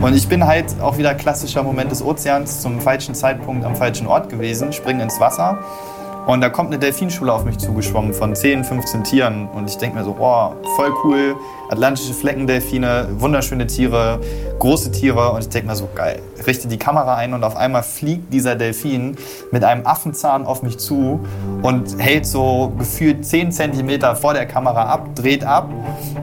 Und ich bin halt auch wieder klassischer Moment des Ozeans zum falschen Zeitpunkt am falschen Ort gewesen, springe ins Wasser und da kommt eine Delfinschule auf mich zugeschwommen von 10, 15 Tieren. Und ich denke mir so, oh, voll cool. Atlantische Fleckendelfine, wunderschöne Tiere, große Tiere. Und ich denke mir so, geil. Richte die Kamera ein und auf einmal fliegt dieser Delfin mit einem Affenzahn auf mich zu und hält so gefühlt 10 Zentimeter vor der Kamera ab, dreht ab,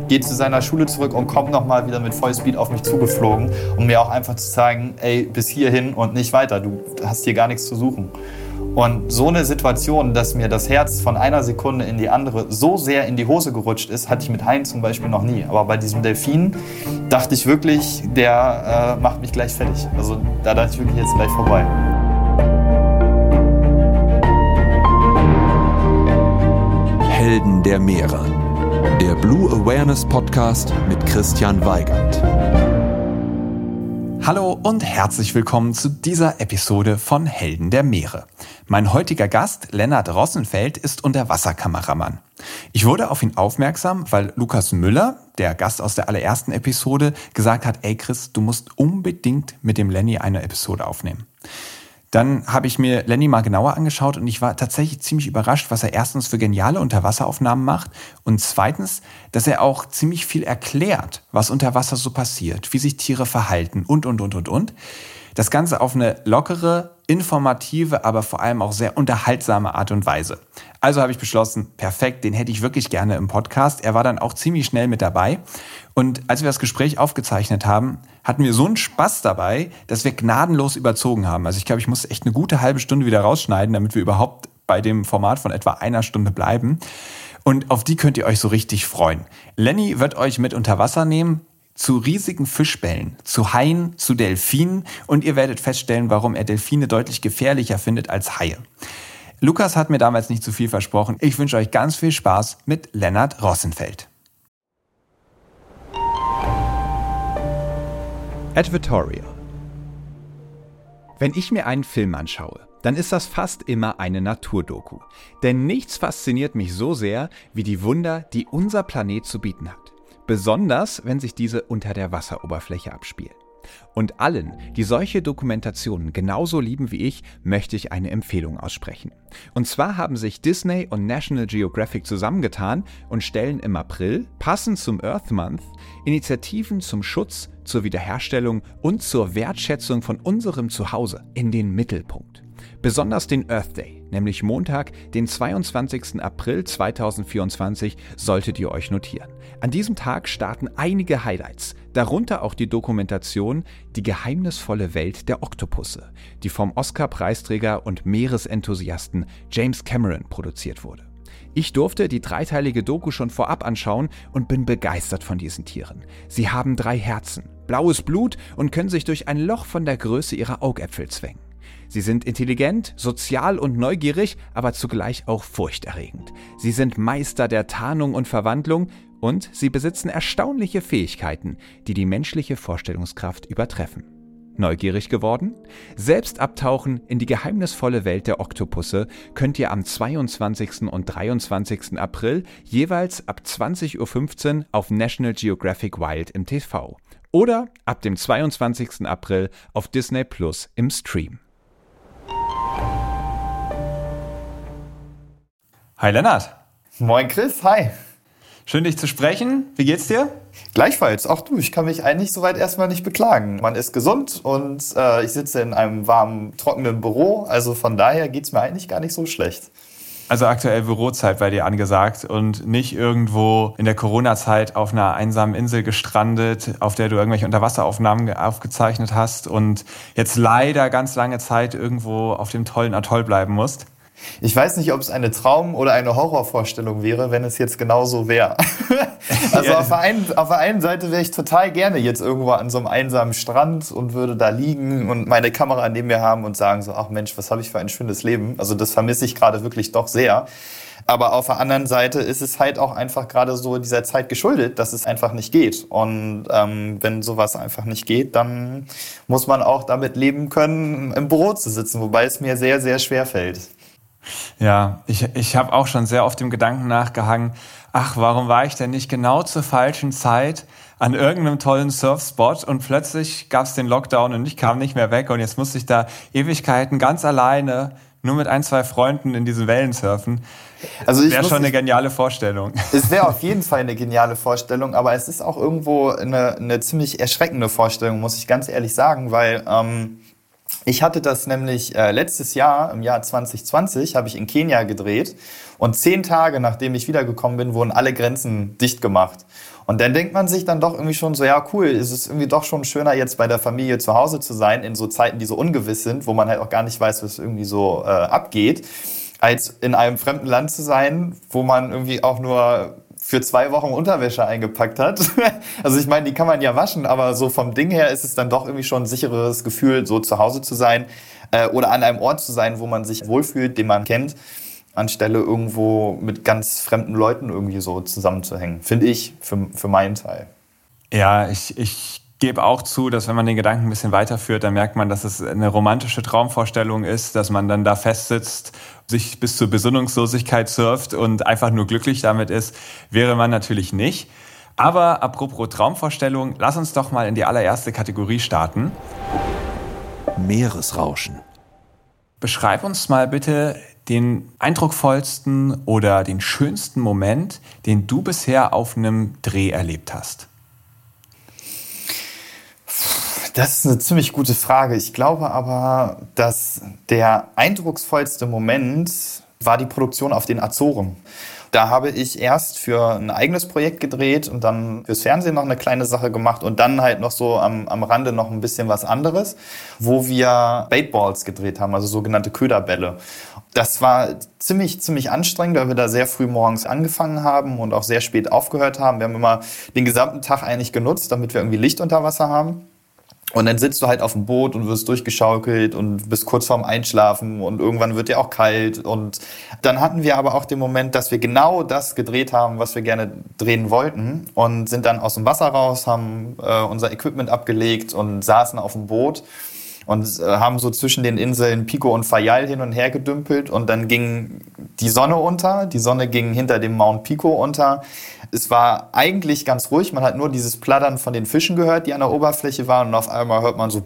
geht zu seiner Schule zurück und kommt nochmal wieder mit Vollspeed auf mich zugeflogen, um mir auch einfach zu sagen, ey, bis hierhin und nicht weiter. Du hast hier gar nichts zu suchen. Und so eine Situation, dass mir das Herz von einer Sekunde in die andere so sehr in die Hose gerutscht ist, hatte ich mit Hein zum Beispiel noch nie. Aber bei diesem Delfin dachte ich wirklich, der äh, macht mich gleich fertig. Also da dachte ich wirklich jetzt gleich vorbei. Helden der Meere. Der Blue Awareness Podcast mit Christian Weigand. Hallo und herzlich willkommen zu dieser Episode von Helden der Meere. Mein heutiger Gast, Lennart Rossenfeld, ist Unterwasserkameramann. Ich wurde auf ihn aufmerksam, weil Lukas Müller, der Gast aus der allerersten Episode, gesagt hat, ey Chris, du musst unbedingt mit dem Lenny eine Episode aufnehmen. Dann habe ich mir Lenny mal genauer angeschaut und ich war tatsächlich ziemlich überrascht, was er erstens für geniale Unterwasseraufnahmen macht und zweitens, dass er auch ziemlich viel erklärt, was unter Wasser so passiert, wie sich Tiere verhalten und, und, und, und, und. Das Ganze auf eine lockere, informative, aber vor allem auch sehr unterhaltsame Art und Weise. Also habe ich beschlossen, perfekt, den hätte ich wirklich gerne im Podcast. Er war dann auch ziemlich schnell mit dabei. Und als wir das Gespräch aufgezeichnet haben, hatten wir so einen Spaß dabei, dass wir gnadenlos überzogen haben. Also ich glaube, ich muss echt eine gute halbe Stunde wieder rausschneiden, damit wir überhaupt bei dem Format von etwa einer Stunde bleiben. Und auf die könnt ihr euch so richtig freuen. Lenny wird euch mit unter Wasser nehmen, zu riesigen Fischbällen, zu Haien, zu Delfinen und ihr werdet feststellen, warum er Delfine deutlich gefährlicher findet als Haie. Lukas hat mir damals nicht zu viel versprochen. Ich wünsche euch ganz viel Spaß mit Lennart Rossenfeld. Advertorial. Wenn ich mir einen Film anschaue, dann ist das fast immer eine Naturdoku. Denn nichts fasziniert mich so sehr wie die Wunder, die unser Planet zu bieten hat besonders wenn sich diese unter der Wasseroberfläche abspielen. Und allen, die solche Dokumentationen genauso lieben wie ich, möchte ich eine Empfehlung aussprechen. Und zwar haben sich Disney und National Geographic zusammengetan und stellen im April, passend zum Earth Month, Initiativen zum Schutz, zur Wiederherstellung und zur Wertschätzung von unserem Zuhause in den Mittelpunkt. Besonders den Earth Day, nämlich Montag, den 22. April 2024, solltet ihr euch notieren. An diesem Tag starten einige Highlights, darunter auch die Dokumentation Die geheimnisvolle Welt der Oktopusse, die vom Oscar-Preisträger und Meeresenthusiasten James Cameron produziert wurde. Ich durfte die dreiteilige Doku schon vorab anschauen und bin begeistert von diesen Tieren. Sie haben drei Herzen, blaues Blut und können sich durch ein Loch von der Größe ihrer Augäpfel zwängen. Sie sind intelligent, sozial und neugierig, aber zugleich auch furchterregend. Sie sind Meister der Tarnung und Verwandlung und sie besitzen erstaunliche Fähigkeiten, die die menschliche Vorstellungskraft übertreffen. Neugierig geworden? Selbst abtauchen in die geheimnisvolle Welt der Oktopusse könnt ihr am 22. und 23. April jeweils ab 20.15 Uhr auf National Geographic Wild im TV oder ab dem 22. April auf Disney Plus im Stream. Hi Lennart. Moin Chris, hi. Schön dich zu sprechen. Wie geht's dir? Gleichfalls, auch du. Ich kann mich eigentlich soweit erstmal nicht beklagen. Man ist gesund und äh, ich sitze in einem warmen, trockenen Büro. Also von daher geht's mir eigentlich gar nicht so schlecht. Also aktuell Bürozeit bei dir angesagt und nicht irgendwo in der Corona-Zeit auf einer einsamen Insel gestrandet, auf der du irgendwelche Unterwasseraufnahmen aufgezeichnet hast und jetzt leider ganz lange Zeit irgendwo auf dem tollen Atoll bleiben musst. Ich weiß nicht, ob es eine Traum- oder eine Horrorvorstellung wäre, wenn es jetzt genau so wäre. also ja. auf, der einen, auf der einen Seite wäre ich total gerne jetzt irgendwo an so einem einsamen Strand und würde da liegen und meine Kamera neben mir haben und sagen so, ach Mensch, was habe ich für ein schönes Leben. Also das vermisse ich gerade wirklich doch sehr. Aber auf der anderen Seite ist es halt auch einfach gerade so dieser Zeit geschuldet, dass es einfach nicht geht. Und ähm, wenn sowas einfach nicht geht, dann muss man auch damit leben können, im Büro zu sitzen, wobei es mir sehr, sehr schwer fällt. Ja, ich, ich habe auch schon sehr oft dem Gedanken nachgehangen, ach, warum war ich denn nicht genau zur falschen Zeit an irgendeinem tollen Surfspot und plötzlich gab es den Lockdown und ich kam nicht mehr weg und jetzt musste ich da Ewigkeiten ganz alleine nur mit ein, zwei Freunden in diesen Wellen surfen. Also wäre schon eine geniale Vorstellung. Es wäre auf jeden Fall eine geniale Vorstellung, aber es ist auch irgendwo eine, eine ziemlich erschreckende Vorstellung, muss ich ganz ehrlich sagen, weil ähm, ich hatte das nämlich äh, letztes Jahr, im Jahr 2020, habe ich in Kenia gedreht und zehn Tage nachdem ich wiedergekommen bin, wurden alle Grenzen dicht gemacht. Und dann denkt man sich dann doch irgendwie schon so, ja cool, ist es irgendwie doch schon schöner, jetzt bei der Familie zu Hause zu sein, in so Zeiten, die so ungewiss sind, wo man halt auch gar nicht weiß, was irgendwie so äh, abgeht, als in einem fremden Land zu sein, wo man irgendwie auch nur für zwei Wochen Unterwäsche eingepackt hat. also ich meine, die kann man ja waschen, aber so vom Ding her ist es dann doch irgendwie schon ein sicheres Gefühl, so zu Hause zu sein äh, oder an einem Ort zu sein, wo man sich wohlfühlt, den man kennt anstelle irgendwo mit ganz fremden Leuten irgendwie so zusammenzuhängen. Finde ich, für, für meinen Teil. Ja, ich, ich gebe auch zu, dass wenn man den Gedanken ein bisschen weiterführt, dann merkt man, dass es eine romantische Traumvorstellung ist, dass man dann da festsitzt, sich bis zur Besinnungslosigkeit surft und einfach nur glücklich damit ist, wäre man natürlich nicht. Aber apropos Traumvorstellung, lass uns doch mal in die allererste Kategorie starten. Meeresrauschen. Beschreib uns mal bitte den eindrucksvollsten oder den schönsten Moment, den du bisher auf einem Dreh erlebt hast? Das ist eine ziemlich gute Frage. Ich glaube aber, dass der eindrucksvollste Moment war die Produktion auf den Azoren. Da habe ich erst für ein eigenes Projekt gedreht und dann fürs Fernsehen noch eine kleine Sache gemacht und dann halt noch so am, am Rande noch ein bisschen was anderes, wo wir Baitballs gedreht haben, also sogenannte Köderbälle. Das war ziemlich, ziemlich anstrengend, weil wir da sehr früh morgens angefangen haben und auch sehr spät aufgehört haben. Wir haben immer den gesamten Tag eigentlich genutzt, damit wir irgendwie Licht unter Wasser haben. Und dann sitzt du halt auf dem Boot und wirst durchgeschaukelt und bist kurz vorm Einschlafen und irgendwann wird dir auch kalt. Und dann hatten wir aber auch den Moment, dass wir genau das gedreht haben, was wir gerne drehen wollten und sind dann aus dem Wasser raus, haben äh, unser Equipment abgelegt und saßen auf dem Boot und äh, haben so zwischen den Inseln Pico und Fayal hin und her gedümpelt und dann ging die Sonne unter, die Sonne ging hinter dem Mount Pico unter es war eigentlich ganz ruhig, man hat nur dieses Plattern von den Fischen gehört, die an der Oberfläche waren und auf einmal hört man so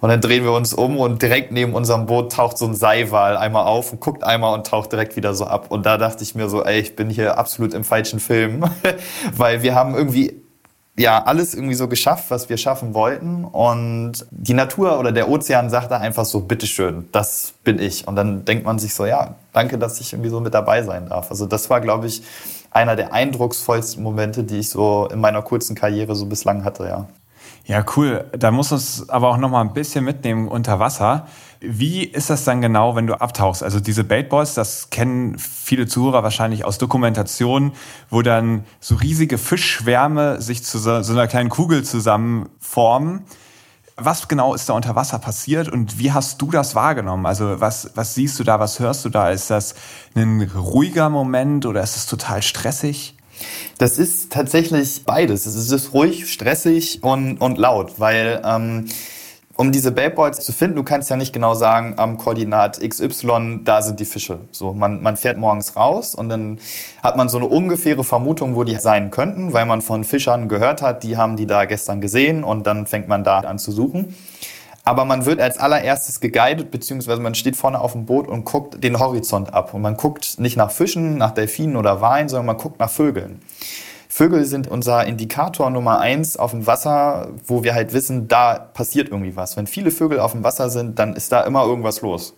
und dann drehen wir uns um und direkt neben unserem Boot taucht so ein Seiwal einmal auf und guckt einmal und taucht direkt wieder so ab. Und da dachte ich mir so, ey, ich bin hier absolut im falschen Film, weil wir haben irgendwie ja alles irgendwie so geschafft, was wir schaffen wollten. Und die Natur oder der Ozean sagt da einfach so, bitteschön, das bin ich. Und dann denkt man sich so, ja, danke, dass ich irgendwie so mit dabei sein darf. Also das war, glaube ich, einer der eindrucksvollsten Momente, die ich so in meiner kurzen Karriere so bislang hatte, ja. Ja, cool. Da muss uns aber auch noch mal ein bisschen mitnehmen unter Wasser. Wie ist das dann genau, wenn du abtauchst? Also diese Baitballs, das kennen viele Zuhörer wahrscheinlich aus Dokumentationen, wo dann so riesige Fischschwärme sich zu so, so einer kleinen Kugel zusammenformen. Was genau ist da unter Wasser passiert und wie hast du das wahrgenommen? Also was, was siehst du da, was hörst du da? Ist das ein ruhiger Moment oder ist es total stressig? Das ist tatsächlich beides. Es ist ruhig, stressig und, und laut, weil ähm, um diese Baitboys zu finden, du kannst ja nicht genau sagen, am Koordinat XY, da sind die Fische. So, man, man fährt morgens raus und dann hat man so eine ungefähre Vermutung, wo die sein könnten, weil man von Fischern gehört hat, die haben die da gestern gesehen und dann fängt man da an zu suchen. Aber man wird als allererstes geguidet, beziehungsweise man steht vorne auf dem Boot und guckt den Horizont ab. Und man guckt nicht nach Fischen, nach Delfinen oder Walen, sondern man guckt nach Vögeln. Vögel sind unser Indikator Nummer eins auf dem Wasser, wo wir halt wissen, da passiert irgendwie was. Wenn viele Vögel auf dem Wasser sind, dann ist da immer irgendwas los.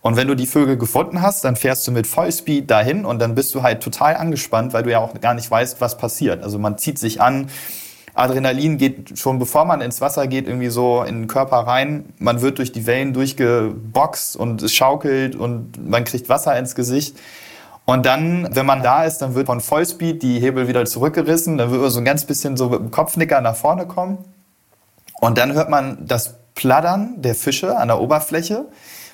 Und wenn du die Vögel gefunden hast, dann fährst du mit Vollspeed dahin und dann bist du halt total angespannt, weil du ja auch gar nicht weißt, was passiert. Also man zieht sich an, Adrenalin geht schon bevor man ins Wasser geht irgendwie so in den Körper rein. Man wird durch die Wellen durchgeboxt und es schaukelt und man kriegt Wasser ins Gesicht. Und dann, wenn man da ist, dann wird von Vollspeed die Hebel wieder zurückgerissen. Dann wird man so ein ganz bisschen so mit dem Kopfnicker nach vorne kommen. Und dann hört man das Plattern der Fische an der Oberfläche.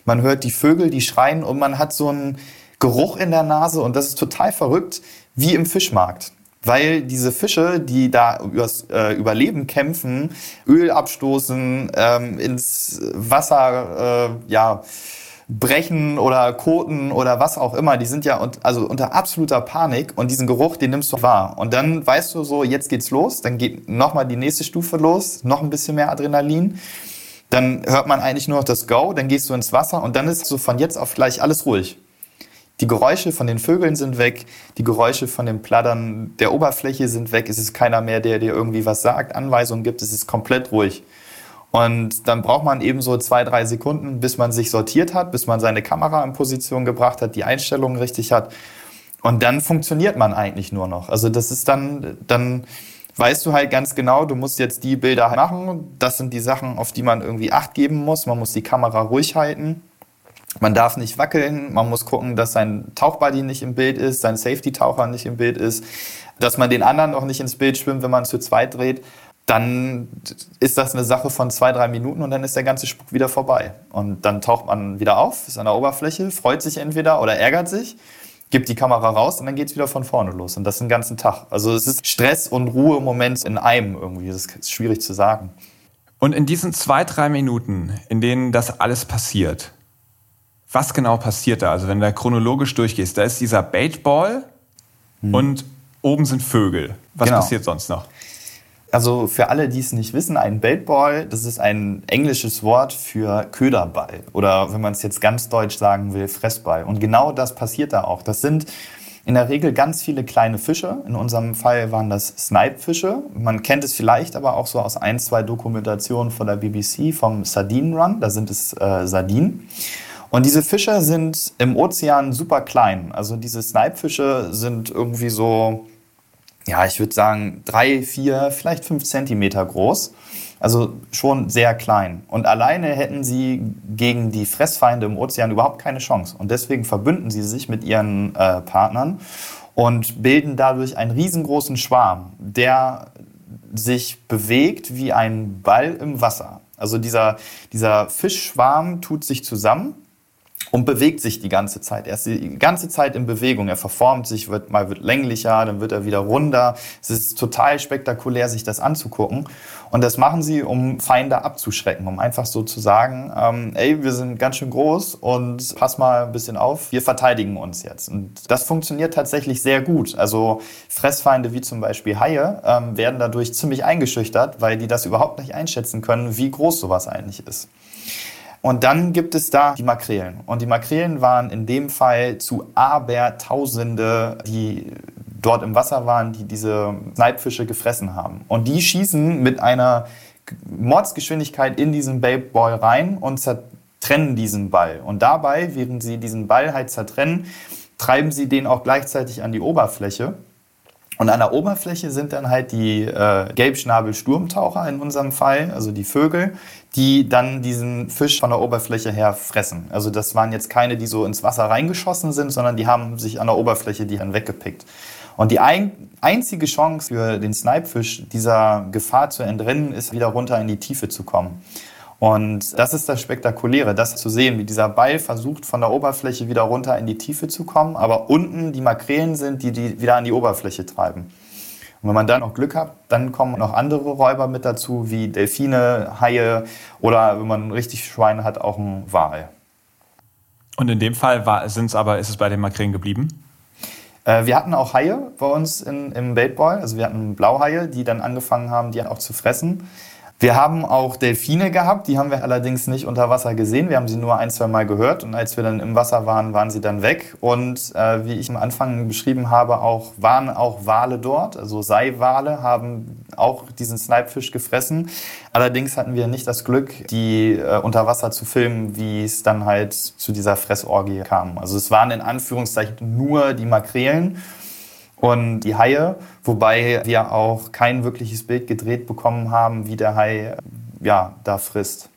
Man hört die Vögel, die schreien und man hat so einen Geruch in der Nase und das ist total verrückt, wie im Fischmarkt. Weil diese Fische, die da übers äh, Überleben kämpfen, Öl abstoßen, ähm, ins Wasser, äh, ja, brechen oder koten oder was auch immer. Die sind ja un also unter absoluter Panik und diesen Geruch, den nimmst du wahr. Und dann weißt du so, jetzt geht's los, dann geht nochmal die nächste Stufe los, noch ein bisschen mehr Adrenalin. Dann hört man eigentlich nur noch das Go, dann gehst du ins Wasser und dann ist so von jetzt auf gleich alles ruhig. Die Geräusche von den Vögeln sind weg, die Geräusche von dem Plattern der Oberfläche sind weg, es ist keiner mehr, der dir irgendwie was sagt, Anweisungen gibt, es ist komplett ruhig. Und dann braucht man eben so zwei, drei Sekunden, bis man sich sortiert hat, bis man seine Kamera in Position gebracht hat, die Einstellungen richtig hat. Und dann funktioniert man eigentlich nur noch. Also das ist dann, dann weißt du halt ganz genau, du musst jetzt die Bilder machen. Das sind die Sachen, auf die man irgendwie Acht geben muss. Man muss die Kamera ruhig halten. Man darf nicht wackeln, man muss gucken, dass sein Tauchbuddy nicht im Bild ist, sein Safety-Taucher nicht im Bild ist, dass man den anderen auch nicht ins Bild schwimmt, wenn man zu zweit dreht. Dann ist das eine Sache von zwei, drei Minuten und dann ist der ganze Spuk wieder vorbei. Und dann taucht man wieder auf, ist an der Oberfläche, freut sich entweder oder ärgert sich, gibt die Kamera raus und dann geht es wieder von vorne los. Und das den ganzen Tag. Also es ist Stress und Ruhe im Moment in einem irgendwie. Das ist schwierig zu sagen. Und in diesen zwei, drei Minuten, in denen das alles passiert, was genau passiert da? Also wenn du da chronologisch durchgehst, da ist dieser Baitball hm. und oben sind Vögel. Was genau. passiert sonst noch? Also für alle, die es nicht wissen, ein Baitball, das ist ein englisches Wort für Köderball oder wenn man es jetzt ganz deutsch sagen will, Fressball. Und genau das passiert da auch. Das sind in der Regel ganz viele kleine Fische. In unserem Fall waren das Snipe-Fische. Man kennt es vielleicht aber auch so aus ein, zwei Dokumentationen von der BBC vom Sardinen Run. Da sind es äh, Sardinen. Und diese Fische sind im Ozean super klein. Also diese Snipe-Fische sind irgendwie so, ja, ich würde sagen, drei, vier, vielleicht fünf Zentimeter groß. Also schon sehr klein. Und alleine hätten sie gegen die Fressfeinde im Ozean überhaupt keine Chance. Und deswegen verbünden sie sich mit ihren äh, Partnern und bilden dadurch einen riesengroßen Schwarm, der sich bewegt wie ein Ball im Wasser. Also dieser, dieser Fischschwarm tut sich zusammen und bewegt sich die ganze Zeit. Er ist die ganze Zeit in Bewegung. Er verformt sich, wird mal wird länglicher, dann wird er wieder runder. Es ist total spektakulär, sich das anzugucken. Und das machen sie, um Feinde abzuschrecken, um einfach so zu sagen, ähm, ey, wir sind ganz schön groß und pass mal ein bisschen auf, wir verteidigen uns jetzt. Und das funktioniert tatsächlich sehr gut. Also Fressfeinde wie zum Beispiel Haie ähm, werden dadurch ziemlich eingeschüchtert, weil die das überhaupt nicht einschätzen können, wie groß sowas eigentlich ist. Und dann gibt es da die Makrelen. Und die Makrelen waren in dem Fall zu Abertausende, die dort im Wasser waren, die diese Snipe-Fische gefressen haben. Und die schießen mit einer Mordsgeschwindigkeit in diesen Babeboy rein und zertrennen diesen Ball. Und dabei, während sie diesen Ball halt zertrennen, treiben sie den auch gleichzeitig an die Oberfläche. Und an der Oberfläche sind dann halt die äh, Gelbschnabel-Sturmtaucher in unserem Fall, also die Vögel, die dann diesen Fisch von der Oberfläche her fressen. Also das waren jetzt keine, die so ins Wasser reingeschossen sind, sondern die haben sich an der Oberfläche die dann weggepickt. Und die ein, einzige Chance für den Snipefisch, dieser Gefahr zu entrennen, ist wieder runter in die Tiefe zu kommen. Und das ist das Spektakuläre, das zu sehen, wie dieser Ball versucht, von der Oberfläche wieder runter in die Tiefe zu kommen, aber unten die Makrelen sind, die die wieder an die Oberfläche treiben. Und wenn man dann noch Glück hat, dann kommen noch andere Räuber mit dazu, wie Delfine, Haie oder wenn man richtig Schweine hat, auch ein Wal. Und in dem Fall war, sind's aber, ist es bei den Makrelen geblieben? Äh, wir hatten auch Haie bei uns in, im Baitball, also wir hatten Blauhaie, die dann angefangen haben, die auch zu fressen. Wir haben auch Delfine gehabt, die haben wir allerdings nicht unter Wasser gesehen. Wir haben sie nur ein, zwei Mal gehört und als wir dann im Wasser waren, waren sie dann weg. Und äh, wie ich am Anfang beschrieben habe, auch, waren auch Wale dort, also Seiwale haben auch diesen Snipefisch gefressen. Allerdings hatten wir nicht das Glück, die äh, unter Wasser zu filmen, wie es dann halt zu dieser Fressorgie kam. Also es waren in Anführungszeichen nur die Makrelen und die Haie, wobei wir auch kein wirkliches Bild gedreht bekommen haben, wie der Hai ja, da frisst.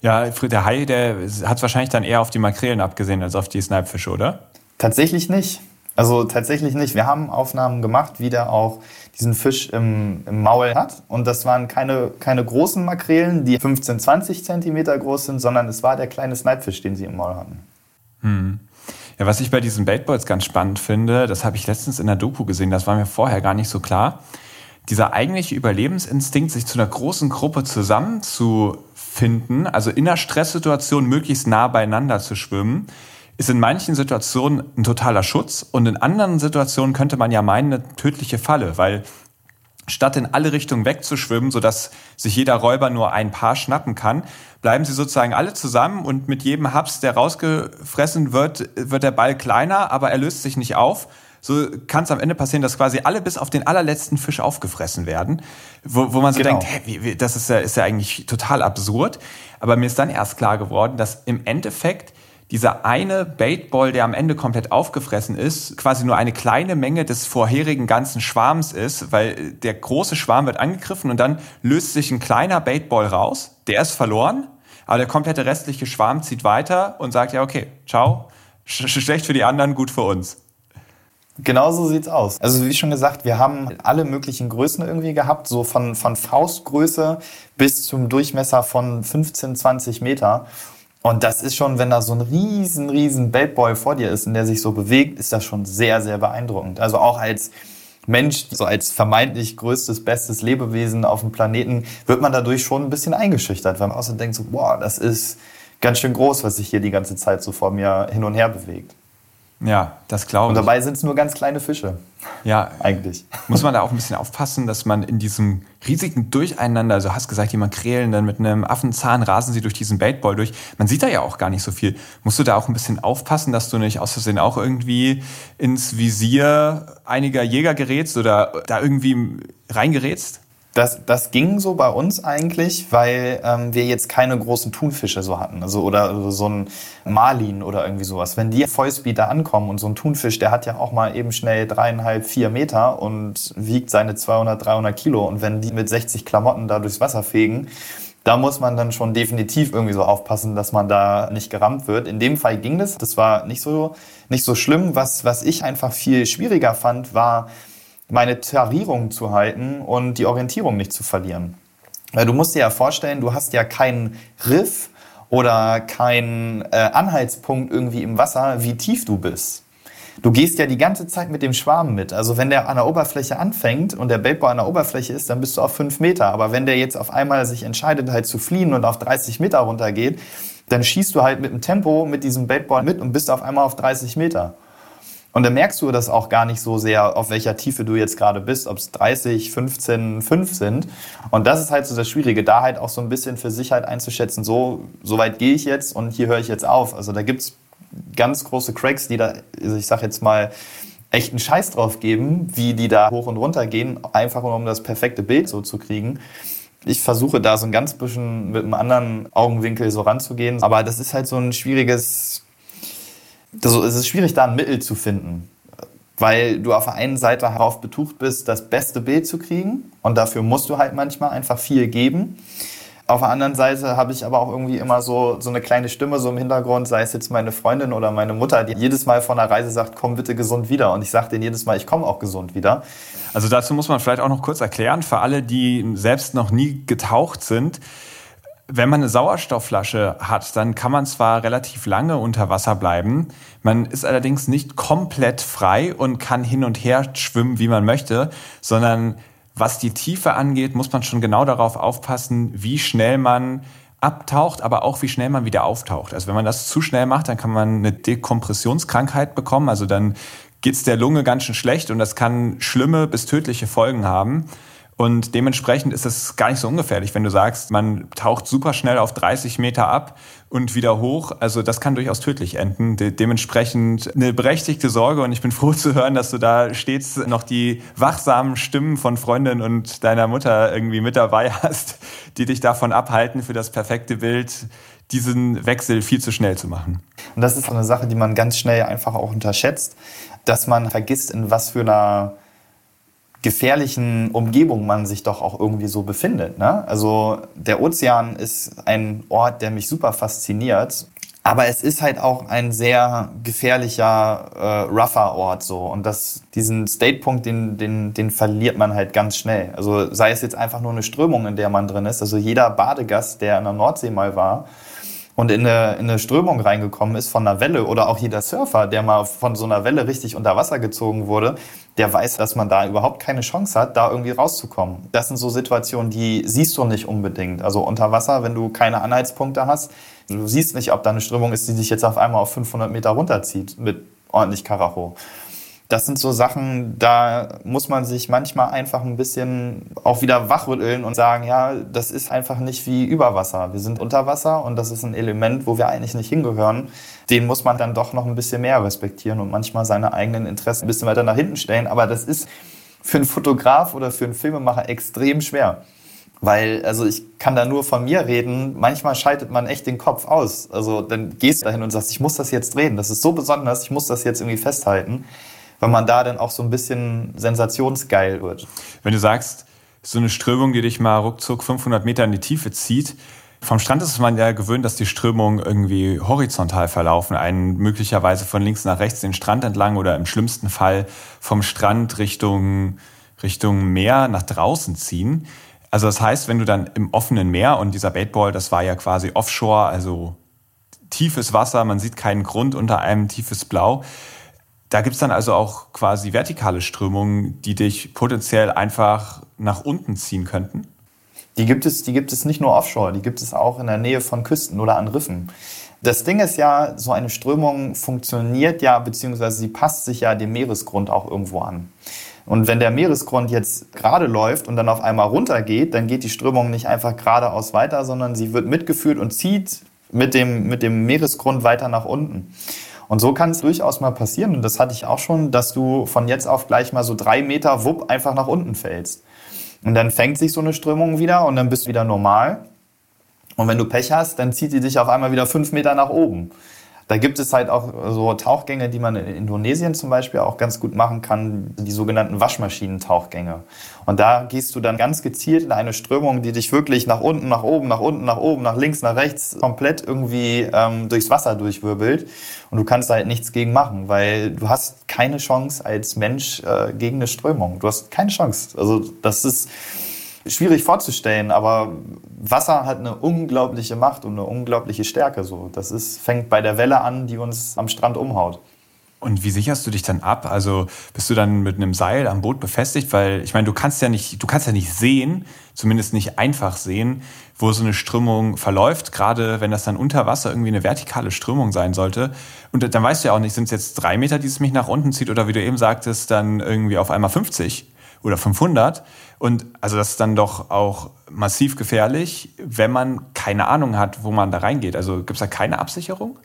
Ja, der Hai, der hat wahrscheinlich dann eher auf die Makrelen abgesehen als auf die Snipefische, oder? Tatsächlich nicht. Also tatsächlich nicht. Wir haben Aufnahmen gemacht, wie der auch diesen Fisch im, im Maul hat. Und das waren keine, keine großen Makrelen, die 15, 20 Zentimeter groß sind, sondern es war der kleine Snipefisch, den sie im Maul hatten. Hm. Ja, was ich bei diesen Baitboys ganz spannend finde, das habe ich letztens in der Doku gesehen, das war mir vorher gar nicht so klar. dieser eigentliche Überlebensinstinkt, sich zu einer großen Gruppe zusammenzufinden, also in einer Stresssituation möglichst nah beieinander zu schwimmen, ist in manchen Situationen ein totaler Schutz und in anderen Situationen könnte man ja meinen, eine tödliche Falle, weil statt in alle Richtungen wegzuschwimmen, sodass sich jeder Räuber nur ein Paar schnappen kann, bleiben sie sozusagen alle zusammen und mit jedem Haps, der rausgefressen wird, wird der Ball kleiner, aber er löst sich nicht auf. So kann es am Ende passieren, dass quasi alle bis auf den allerletzten Fisch aufgefressen werden, wo, wo man so genau. denkt, hä, wie, wie, das ist ja, ist ja eigentlich total absurd. Aber mir ist dann erst klar geworden, dass im Endeffekt dieser eine Baitball, der am Ende komplett aufgefressen ist, quasi nur eine kleine Menge des vorherigen ganzen Schwarms ist, weil der große Schwarm wird angegriffen und dann löst sich ein kleiner Baitball raus, der ist verloren, aber der komplette restliche Schwarm zieht weiter und sagt ja, okay, ciao, schlecht für die anderen, gut für uns. Genau so sieht's aus. Also wie schon gesagt, wir haben alle möglichen Größen irgendwie gehabt, so von, von Faustgröße bis zum Durchmesser von 15, 20 Meter. Und das ist schon, wenn da so ein riesen, riesen Bad vor dir ist und der sich so bewegt, ist das schon sehr, sehr beeindruckend. Also auch als Mensch, so als vermeintlich größtes, bestes Lebewesen auf dem Planeten, wird man dadurch schon ein bisschen eingeschüchtert, weil man so denkt, so, boah, das ist ganz schön groß, was sich hier die ganze Zeit so vor mir hin und her bewegt. Ja, das glaube ich. Und dabei sind es nur ganz kleine Fische. Ja, eigentlich. Muss man da auch ein bisschen aufpassen, dass man in diesem riesigen Durcheinander, also hast gesagt, die Makrelen, dann mit einem Affenzahn rasen sie durch diesen Baitball durch. Man sieht da ja auch gar nicht so viel. Musst du da auch ein bisschen aufpassen, dass du nicht aus Versehen auch irgendwie ins Visier einiger Jäger gerätst oder da irgendwie reingerätst? Das, das ging so bei uns eigentlich, weil ähm, wir jetzt keine großen Thunfische so hatten. Also oder so ein Marlin oder irgendwie sowas. Wenn die Vollspeed da ankommen und so ein Thunfisch, der hat ja auch mal eben schnell dreieinhalb, vier Meter und wiegt seine 200, 300 Kilo. Und wenn die mit 60 Klamotten da durchs Wasser fegen, da muss man dann schon definitiv irgendwie so aufpassen, dass man da nicht gerammt wird. In dem Fall ging das. Das war nicht so, nicht so schlimm. Was, was ich einfach viel schwieriger fand, war, meine Tarierung zu halten und die Orientierung nicht zu verlieren. Weil du musst dir ja vorstellen, du hast ja keinen Riff oder keinen äh, Anhaltspunkt irgendwie im Wasser, wie tief du bist. Du gehst ja die ganze Zeit mit dem Schwarm mit. Also wenn der an der Oberfläche anfängt und der Baitball an der Oberfläche ist, dann bist du auf fünf Meter. Aber wenn der jetzt auf einmal sich entscheidet, halt zu fliehen und auf 30 Meter runtergeht, dann schießt du halt mit dem Tempo mit diesem Baitball mit und bist auf einmal auf 30 Meter. Und dann merkst du das auch gar nicht so sehr, auf welcher Tiefe du jetzt gerade bist, ob es 30, 15, 5 sind. Und das ist halt so das Schwierige, da halt auch so ein bisschen für sich halt einzuschätzen, so, so weit gehe ich jetzt und hier höre ich jetzt auf. Also da gibt's ganz große Cracks, die da, also ich sag jetzt mal, echt einen Scheiß drauf geben, wie die da hoch und runter gehen, einfach nur um das perfekte Bild so zu kriegen. Ich versuche da so ein ganz bisschen mit einem anderen Augenwinkel so ranzugehen, aber das ist halt so ein schwieriges also es ist schwierig, da ein Mittel zu finden. Weil du auf der einen Seite darauf betucht bist, das beste Bild zu kriegen. Und dafür musst du halt manchmal einfach viel geben. Auf der anderen Seite habe ich aber auch irgendwie immer so, so eine kleine Stimme so im Hintergrund, sei es jetzt meine Freundin oder meine Mutter, die jedes Mal von der Reise sagt, komm bitte gesund wieder. Und ich sage denen jedes Mal, ich komme auch gesund wieder. Also dazu muss man vielleicht auch noch kurz erklären, für alle, die selbst noch nie getaucht sind, wenn man eine Sauerstoffflasche hat, dann kann man zwar relativ lange unter Wasser bleiben, man ist allerdings nicht komplett frei und kann hin und her schwimmen, wie man möchte, sondern was die Tiefe angeht, muss man schon genau darauf aufpassen, wie schnell man abtaucht, aber auch wie schnell man wieder auftaucht. Also wenn man das zu schnell macht, dann kann man eine Dekompressionskrankheit bekommen, also dann geht's der Lunge ganz schön schlecht und das kann schlimme bis tödliche Folgen haben. Und dementsprechend ist es gar nicht so ungefährlich, wenn du sagst, man taucht super schnell auf 30 Meter ab und wieder hoch. Also das kann durchaus tödlich enden. De dementsprechend eine berechtigte Sorge und ich bin froh zu hören, dass du da stets noch die wachsamen Stimmen von Freundin und deiner Mutter irgendwie mit dabei hast, die dich davon abhalten, für das perfekte Bild diesen Wechsel viel zu schnell zu machen. Und das ist eine Sache, die man ganz schnell einfach auch unterschätzt, dass man vergisst, in was für einer gefährlichen Umgebung man sich doch auch irgendwie so befindet. Ne? Also der Ozean ist ein Ort, der mich super fasziniert. Aber es ist halt auch ein sehr gefährlicher, äh, rougher Ort so. Und das, diesen Statepunkt, den, den, den verliert man halt ganz schnell. Also sei es jetzt einfach nur eine Strömung, in der man drin ist. Also jeder Badegast, der in der Nordsee mal war, und in eine, in eine Strömung reingekommen ist von einer Welle oder auch jeder Surfer, der mal von so einer Welle richtig unter Wasser gezogen wurde, der weiß, dass man da überhaupt keine Chance hat, da irgendwie rauszukommen. Das sind so Situationen, die siehst du nicht unbedingt. Also unter Wasser, wenn du keine Anhaltspunkte hast, du siehst nicht, ob da eine Strömung ist, die dich jetzt auf einmal auf 500 Meter runterzieht mit ordentlich Karacho das sind so Sachen, da muss man sich manchmal einfach ein bisschen auch wieder wachrütteln und sagen, ja, das ist einfach nicht wie über Wasser. Wir sind unter Wasser und das ist ein Element, wo wir eigentlich nicht hingehören. Den muss man dann doch noch ein bisschen mehr respektieren und manchmal seine eigenen Interessen ein bisschen weiter nach hinten stellen. Aber das ist für einen Fotograf oder für einen Filmemacher extrem schwer. Weil, also ich kann da nur von mir reden, manchmal schaltet man echt den Kopf aus. Also dann gehst du dahin und sagst, ich muss das jetzt drehen, das ist so besonders, ich muss das jetzt irgendwie festhalten weil man da dann auch so ein bisschen sensationsgeil wird. Wenn du sagst, so eine Strömung, die dich mal ruckzuck 500 Meter in die Tiefe zieht, vom Strand ist man ja gewöhnt, dass die Strömungen irgendwie horizontal verlaufen, einen möglicherweise von links nach rechts den Strand entlang oder im schlimmsten Fall vom Strand Richtung, Richtung Meer nach draußen ziehen. Also das heißt, wenn du dann im offenen Meer und dieser Baitball, das war ja quasi offshore, also tiefes Wasser, man sieht keinen Grund unter einem tiefes Blau. Da gibt es dann also auch quasi vertikale Strömungen, die dich potenziell einfach nach unten ziehen könnten? Die gibt es, die gibt es nicht nur offshore, die gibt es auch in der Nähe von Küsten oder an Riffen. Das Ding ist ja, so eine Strömung funktioniert ja, beziehungsweise sie passt sich ja dem Meeresgrund auch irgendwo an. Und wenn der Meeresgrund jetzt gerade läuft und dann auf einmal runtergeht, dann geht die Strömung nicht einfach geradeaus weiter, sondern sie wird mitgeführt und zieht mit dem, mit dem Meeresgrund weiter nach unten. Und so kann es durchaus mal passieren, und das hatte ich auch schon, dass du von jetzt auf gleich mal so drei Meter wupp einfach nach unten fällst. Und dann fängt sich so eine Strömung wieder und dann bist du wieder normal. Und wenn du Pech hast, dann zieht sie dich auf einmal wieder fünf Meter nach oben. Da gibt es halt auch so Tauchgänge, die man in Indonesien zum Beispiel auch ganz gut machen kann, die sogenannten Waschmaschinentauchgänge. Und da gehst du dann ganz gezielt in eine Strömung, die dich wirklich nach unten, nach oben, nach unten, nach oben, nach links, nach rechts komplett irgendwie ähm, durchs Wasser durchwirbelt. Und du kannst da halt nichts gegen machen, weil du hast keine Chance als Mensch äh, gegen eine Strömung. Du hast keine Chance. Also das ist schwierig vorzustellen, aber Wasser hat eine unglaubliche Macht und eine unglaubliche Stärke. So. Das ist, fängt bei der Welle an, die uns am Strand umhaut. Und wie sicherst du dich dann ab? Also bist du dann mit einem Seil am Boot befestigt? Weil ich meine, du kannst ja nicht, du kannst ja nicht sehen, zumindest nicht einfach sehen, wo so eine Strömung verläuft. Gerade wenn das dann unter Wasser irgendwie eine vertikale Strömung sein sollte. Und dann weißt du ja auch nicht, sind es jetzt drei Meter, die es mich nach unten zieht, oder wie du eben sagtest, dann irgendwie auf einmal 50 oder 500. Und also das ist dann doch auch massiv gefährlich, wenn man keine Ahnung hat, wo man da reingeht. Also gibt es da keine Absicherung?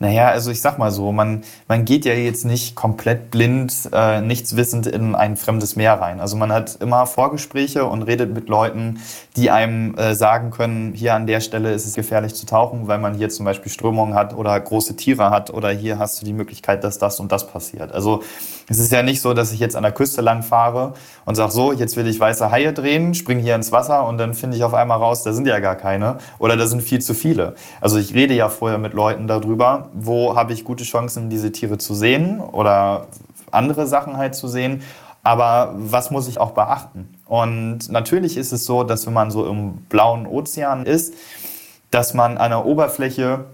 Naja, also ich sag mal so, man, man geht ja jetzt nicht komplett blind, äh, nichts wissend in ein fremdes Meer rein. Also man hat immer Vorgespräche und redet mit Leuten, die einem äh, sagen können, hier an der Stelle ist es gefährlich zu tauchen, weil man hier zum Beispiel Strömungen hat oder große Tiere hat oder hier hast du die Möglichkeit, dass das und das passiert. Also es ist ja nicht so, dass ich jetzt an der Küste lang fahre und sage, so, jetzt will ich weiße Haie drehen, spring hier ins Wasser und dann finde ich auf einmal raus, da sind ja gar keine oder da sind viel zu viele. Also ich rede ja vorher mit Leuten darüber, wo habe ich gute Chancen, diese Tiere zu sehen oder andere Sachen halt zu sehen. Aber was muss ich auch beachten? Und natürlich ist es so, dass wenn man so im blauen Ozean ist, dass man an der Oberfläche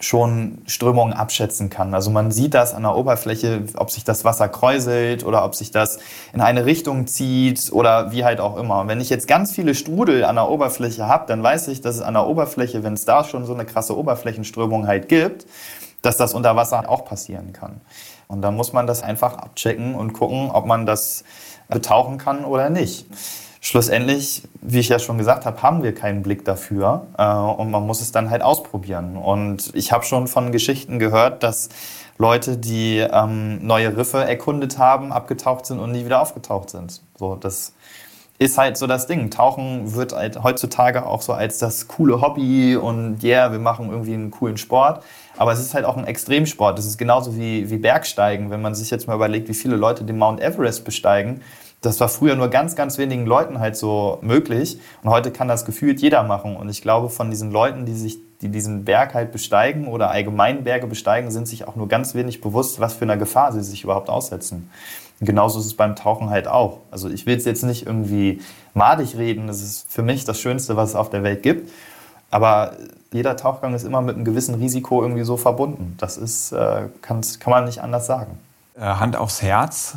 schon Strömungen abschätzen kann. Also man sieht das an der Oberfläche, ob sich das Wasser kräuselt oder ob sich das in eine Richtung zieht oder wie halt auch immer. Und wenn ich jetzt ganz viele Strudel an der Oberfläche habe, dann weiß ich, dass es an der Oberfläche, wenn es da schon so eine krasse Oberflächenströmung halt gibt, dass das unter Wasser auch passieren kann. Und dann muss man das einfach abchecken und gucken, ob man das betauchen kann oder nicht schlussendlich, wie ich ja schon gesagt habe, haben wir keinen Blick dafür äh, und man muss es dann halt ausprobieren. Und ich habe schon von Geschichten gehört, dass Leute, die ähm, neue Riffe erkundet haben, abgetaucht sind und nie wieder aufgetaucht sind. So, das ist halt so das Ding. Tauchen wird halt heutzutage auch so als das coole Hobby und ja, yeah, wir machen irgendwie einen coolen Sport. Aber es ist halt auch ein Extremsport. Das ist genauso wie, wie Bergsteigen. Wenn man sich jetzt mal überlegt, wie viele Leute den Mount Everest besteigen, das war früher nur ganz, ganz wenigen Leuten halt so möglich. Und heute kann das gefühlt jeder machen. Und ich glaube, von diesen Leuten, die sich, die diesen Berg halt besteigen oder allgemein Berge besteigen, sind sich auch nur ganz wenig bewusst, was für eine Gefahr sie sich überhaupt aussetzen. Genauso ist es beim Tauchen halt auch. Also ich will es jetzt nicht irgendwie madig reden. Das ist für mich das Schönste, was es auf der Welt gibt. Aber jeder Tauchgang ist immer mit einem gewissen Risiko irgendwie so verbunden. Das ist, äh, kann, kann man nicht anders sagen. Äh, Hand aufs Herz.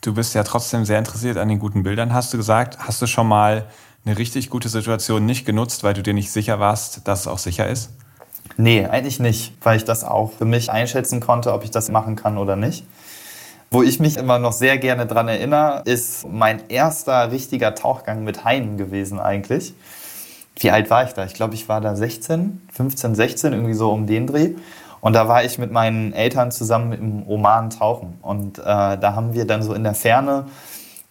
Du bist ja trotzdem sehr interessiert an den guten Bildern, hast du gesagt. Hast du schon mal eine richtig gute Situation nicht genutzt, weil du dir nicht sicher warst, dass es auch sicher ist? Nee, eigentlich nicht, weil ich das auch für mich einschätzen konnte, ob ich das machen kann oder nicht. Wo ich mich immer noch sehr gerne dran erinnere, ist mein erster richtiger Tauchgang mit Haien gewesen eigentlich. Wie alt war ich da? Ich glaube, ich war da 16, 15, 16, irgendwie so um den Dreh. Und da war ich mit meinen Eltern zusammen im Oman tauchen. Und äh, da haben wir dann so in der Ferne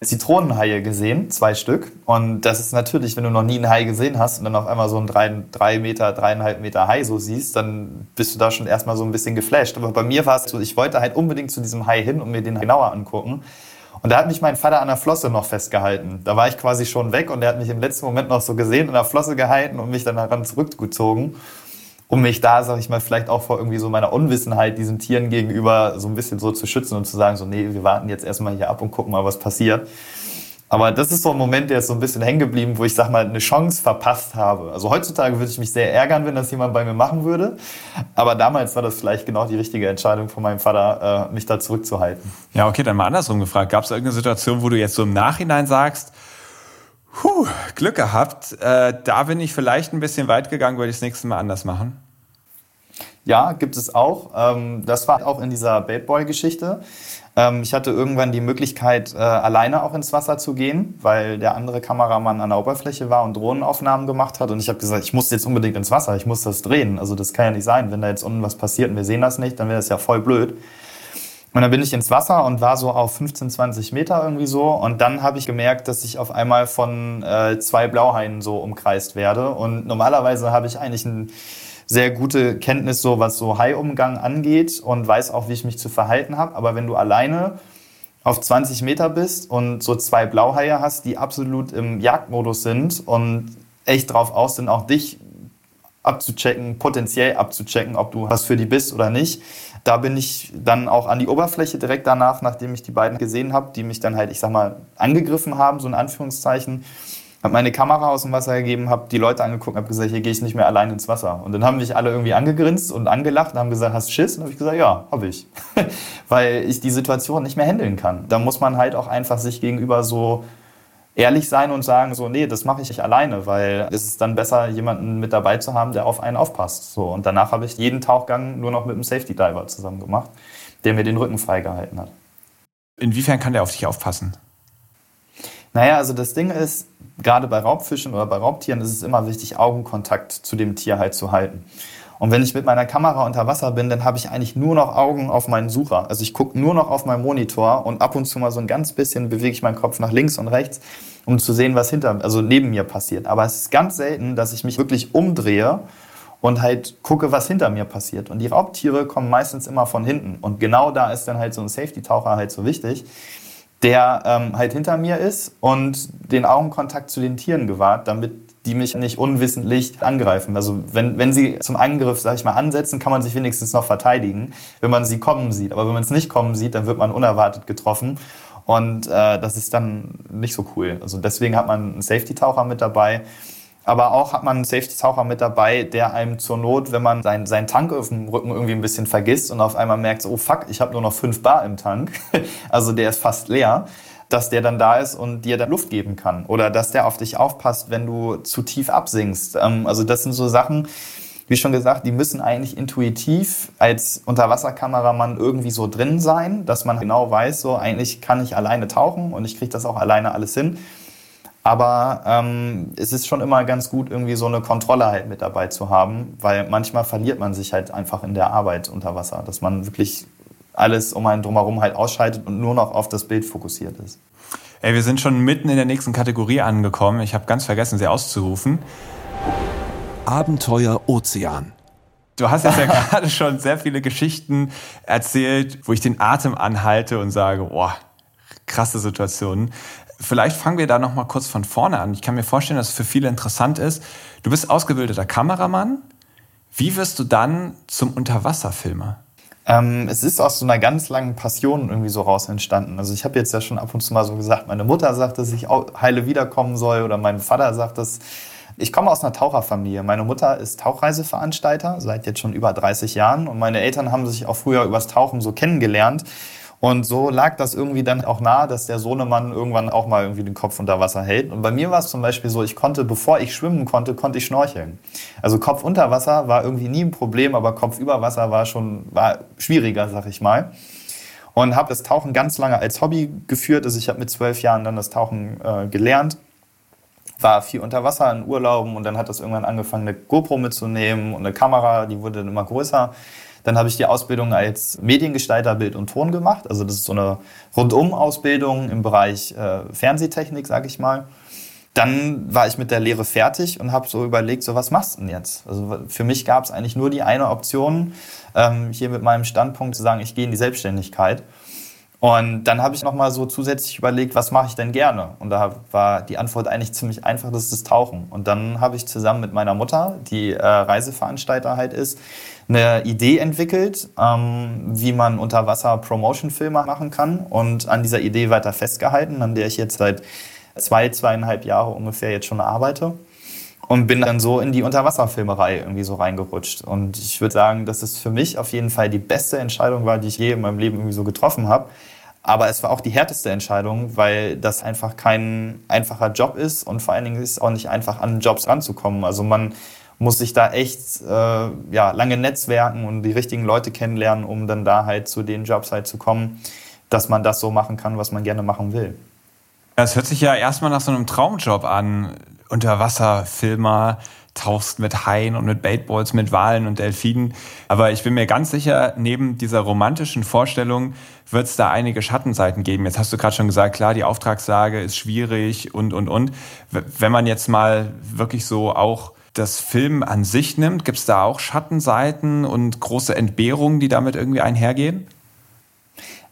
Zitronenhaie gesehen, zwei Stück. Und das ist natürlich, wenn du noch nie einen Hai gesehen hast und dann auf einmal so einen drei, drei Meter, dreieinhalb Meter Hai so siehst, dann bist du da schon erstmal so ein bisschen geflasht. Aber bei mir war es so, ich wollte halt unbedingt zu diesem Hai hin und mir den genauer angucken. Und da hat mich mein Vater an der Flosse noch festgehalten. Da war ich quasi schon weg und er hat mich im letzten Moment noch so gesehen, an der Flosse gehalten und mich dann daran zurückgezogen um mich da, sag ich mal, vielleicht auch vor irgendwie so meiner Unwissenheit diesen Tieren gegenüber so ein bisschen so zu schützen und zu sagen, so, nee, wir warten jetzt erstmal hier ab und gucken mal, was passiert. Aber das ist so ein Moment, der ist so ein bisschen hängen geblieben, wo ich, sag mal, eine Chance verpasst habe. Also heutzutage würde ich mich sehr ärgern, wenn das jemand bei mir machen würde. Aber damals war das vielleicht genau die richtige Entscheidung von meinem Vater, äh, mich da zurückzuhalten. Ja, okay, dann mal andersrum gefragt. Gab es irgendeine Situation, wo du jetzt so im Nachhinein sagst, Puh, Glück gehabt. Äh, da bin ich vielleicht ein bisschen weit gegangen, würde ich das nächste Mal anders machen. Ja, gibt es auch. Ähm, das war auch in dieser Bad Boy-Geschichte. Ähm, ich hatte irgendwann die Möglichkeit, äh, alleine auch ins Wasser zu gehen, weil der andere Kameramann an der Oberfläche war und Drohnenaufnahmen gemacht hat. Und ich habe gesagt, ich muss jetzt unbedingt ins Wasser, ich muss das drehen. Also das kann ja nicht sein, wenn da jetzt unten was passiert und wir sehen das nicht, dann wäre das ja voll blöd. Und dann bin ich ins Wasser und war so auf 15, 20 Meter irgendwie so. Und dann habe ich gemerkt, dass ich auf einmal von äh, zwei Blauhaien so umkreist werde. Und normalerweise habe ich eigentlich eine sehr gute Kenntnis, so was so Haiumgang angeht und weiß auch, wie ich mich zu verhalten habe. Aber wenn du alleine auf 20 Meter bist und so zwei Blauhaie hast, die absolut im Jagdmodus sind und echt drauf aus sind, auch dich abzuchecken, potenziell abzuchecken, ob du was für die bist oder nicht, da bin ich dann auch an die Oberfläche direkt danach, nachdem ich die beiden gesehen habe, die mich dann halt, ich sag mal, angegriffen haben, so in Anführungszeichen. Habe meine Kamera aus dem Wasser gegeben, habe die Leute angeguckt, habe gesagt, hier gehe ich nicht mehr allein ins Wasser. Und dann haben mich alle irgendwie angegrinst und angelacht und haben gesagt, hast Schiss? Und habe ich gesagt, ja, habe ich. Weil ich die Situation nicht mehr handeln kann. Da muss man halt auch einfach sich gegenüber so ehrlich sein und sagen, so, nee, das mache ich nicht alleine, weil es ist dann besser, jemanden mit dabei zu haben, der auf einen aufpasst. So, und danach habe ich jeden Tauchgang nur noch mit einem Safety Diver zusammen gemacht, der mir den Rücken freigehalten hat. Inwiefern kann der auf dich aufpassen? Naja, also das Ding ist, gerade bei Raubfischen oder bei Raubtieren ist es immer wichtig, Augenkontakt zu dem Tier halt zu halten. Und wenn ich mit meiner Kamera unter Wasser bin, dann habe ich eigentlich nur noch Augen auf meinen Sucher. Also ich gucke nur noch auf meinen Monitor und ab und zu mal so ein ganz bisschen bewege ich meinen Kopf nach links und rechts, um zu sehen, was hinter, also neben mir passiert. Aber es ist ganz selten, dass ich mich wirklich umdrehe und halt gucke, was hinter mir passiert. Und die Raubtiere kommen meistens immer von hinten. Und genau da ist dann halt so ein Safety-Taucher halt so wichtig, der ähm, halt hinter mir ist und den Augenkontakt zu den Tieren gewahrt, damit die mich nicht unwissentlich angreifen. Also wenn, wenn sie zum Angriff, sag ich mal, ansetzen, kann man sich wenigstens noch verteidigen, wenn man sie kommen sieht. Aber wenn man es nicht kommen sieht, dann wird man unerwartet getroffen. Und äh, das ist dann nicht so cool. Also deswegen hat man einen Safety-Taucher mit dabei. Aber auch hat man einen Safety-Taucher mit dabei, der einem zur Not, wenn man seinen, seinen Tank auf dem Rücken irgendwie ein bisschen vergisst und auf einmal merkt, oh fuck, ich habe nur noch 5 Bar im Tank, also der ist fast leer, dass der dann da ist und dir dann Luft geben kann. Oder dass der auf dich aufpasst, wenn du zu tief absinkst. Ähm, also das sind so Sachen, wie schon gesagt, die müssen eigentlich intuitiv als Unterwasserkameramann irgendwie so drin sein, dass man genau weiß, so eigentlich kann ich alleine tauchen und ich kriege das auch alleine alles hin. Aber ähm, es ist schon immer ganz gut, irgendwie so eine Kontrolle halt mit dabei zu haben, weil manchmal verliert man sich halt einfach in der Arbeit unter Wasser, dass man wirklich alles um einen drumherum halt ausschaltet und nur noch auf das Bild fokussiert ist. Ey, wir sind schon mitten in der nächsten Kategorie angekommen. Ich habe ganz vergessen, sie auszurufen. Abenteuer Ozean. Du hast jetzt ja gerade schon sehr viele Geschichten erzählt, wo ich den Atem anhalte und sage, boah, krasse Situationen. Vielleicht fangen wir da noch mal kurz von vorne an. Ich kann mir vorstellen, dass es für viele interessant ist. Du bist ausgebildeter Kameramann. Wie wirst du dann zum Unterwasserfilmer? Ähm, es ist aus so einer ganz langen Passion irgendwie so raus entstanden. Also ich habe jetzt ja schon ab und zu mal so gesagt, meine Mutter sagt, dass ich heile wiederkommen soll oder mein Vater sagt, dass ich komme aus einer Taucherfamilie. Meine Mutter ist Tauchreiseveranstalter seit jetzt schon über 30 Jahren und meine Eltern haben sich auch früher übers Tauchen so kennengelernt. Und so lag das irgendwie dann auch nahe, dass der Sohnemann irgendwann auch mal irgendwie den Kopf unter Wasser hält. Und bei mir war es zum Beispiel so, ich konnte, bevor ich schwimmen konnte, konnte ich schnorcheln. Also Kopf unter Wasser war irgendwie nie ein Problem, aber Kopf über Wasser war schon war schwieriger, sag ich mal. Und habe das Tauchen ganz lange als Hobby geführt. Also ich habe mit zwölf Jahren dann das Tauchen äh, gelernt war viel unter Wasser in Urlauben und dann hat das irgendwann angefangen, eine GoPro mitzunehmen und eine Kamera, die wurde dann immer größer. Dann habe ich die Ausbildung als Mediengestalter Bild und Ton gemacht. Also das ist so eine Rundum-Ausbildung im Bereich äh, Fernsehtechnik, sage ich mal. Dann war ich mit der Lehre fertig und habe so überlegt, so was machst du denn jetzt? Also für mich gab es eigentlich nur die eine Option, ähm, hier mit meinem Standpunkt zu sagen, ich gehe in die Selbstständigkeit. Und dann habe ich nochmal so zusätzlich überlegt, was mache ich denn gerne? Und da war die Antwort eigentlich ziemlich einfach, das ist das Tauchen. Und dann habe ich zusammen mit meiner Mutter, die äh, Reiseveranstalter halt ist, eine Idee entwickelt, ähm, wie man unter Wasser Promotion-Filme machen kann und an dieser Idee weiter festgehalten, an der ich jetzt seit zwei, zweieinhalb Jahre ungefähr jetzt schon arbeite und bin dann so in die Unterwasserfilmerei irgendwie so reingerutscht. Und ich würde sagen, dass es für mich auf jeden Fall die beste Entscheidung war, die ich je in meinem Leben irgendwie so getroffen habe. Aber es war auch die härteste Entscheidung, weil das einfach kein einfacher Job ist und vor allen Dingen ist es auch nicht einfach an Jobs ranzukommen. Also man muss sich da echt äh, ja, lange netzwerken und die richtigen Leute kennenlernen, um dann da halt zu den Jobs halt zu kommen, dass man das so machen kann, was man gerne machen will. Das hört sich ja erstmal nach so einem Traumjob an. Unterwasserfilmer, tauchst mit Haien und mit Baitballs, mit Walen und Delfinen. Aber ich bin mir ganz sicher, neben dieser romantischen Vorstellung wird es da einige Schattenseiten geben. Jetzt hast du gerade schon gesagt, klar, die Auftragslage ist schwierig und, und, und. Wenn man jetzt mal wirklich so auch das Film an sich nimmt, gibt es da auch Schattenseiten und große Entbehrungen, die damit irgendwie einhergehen?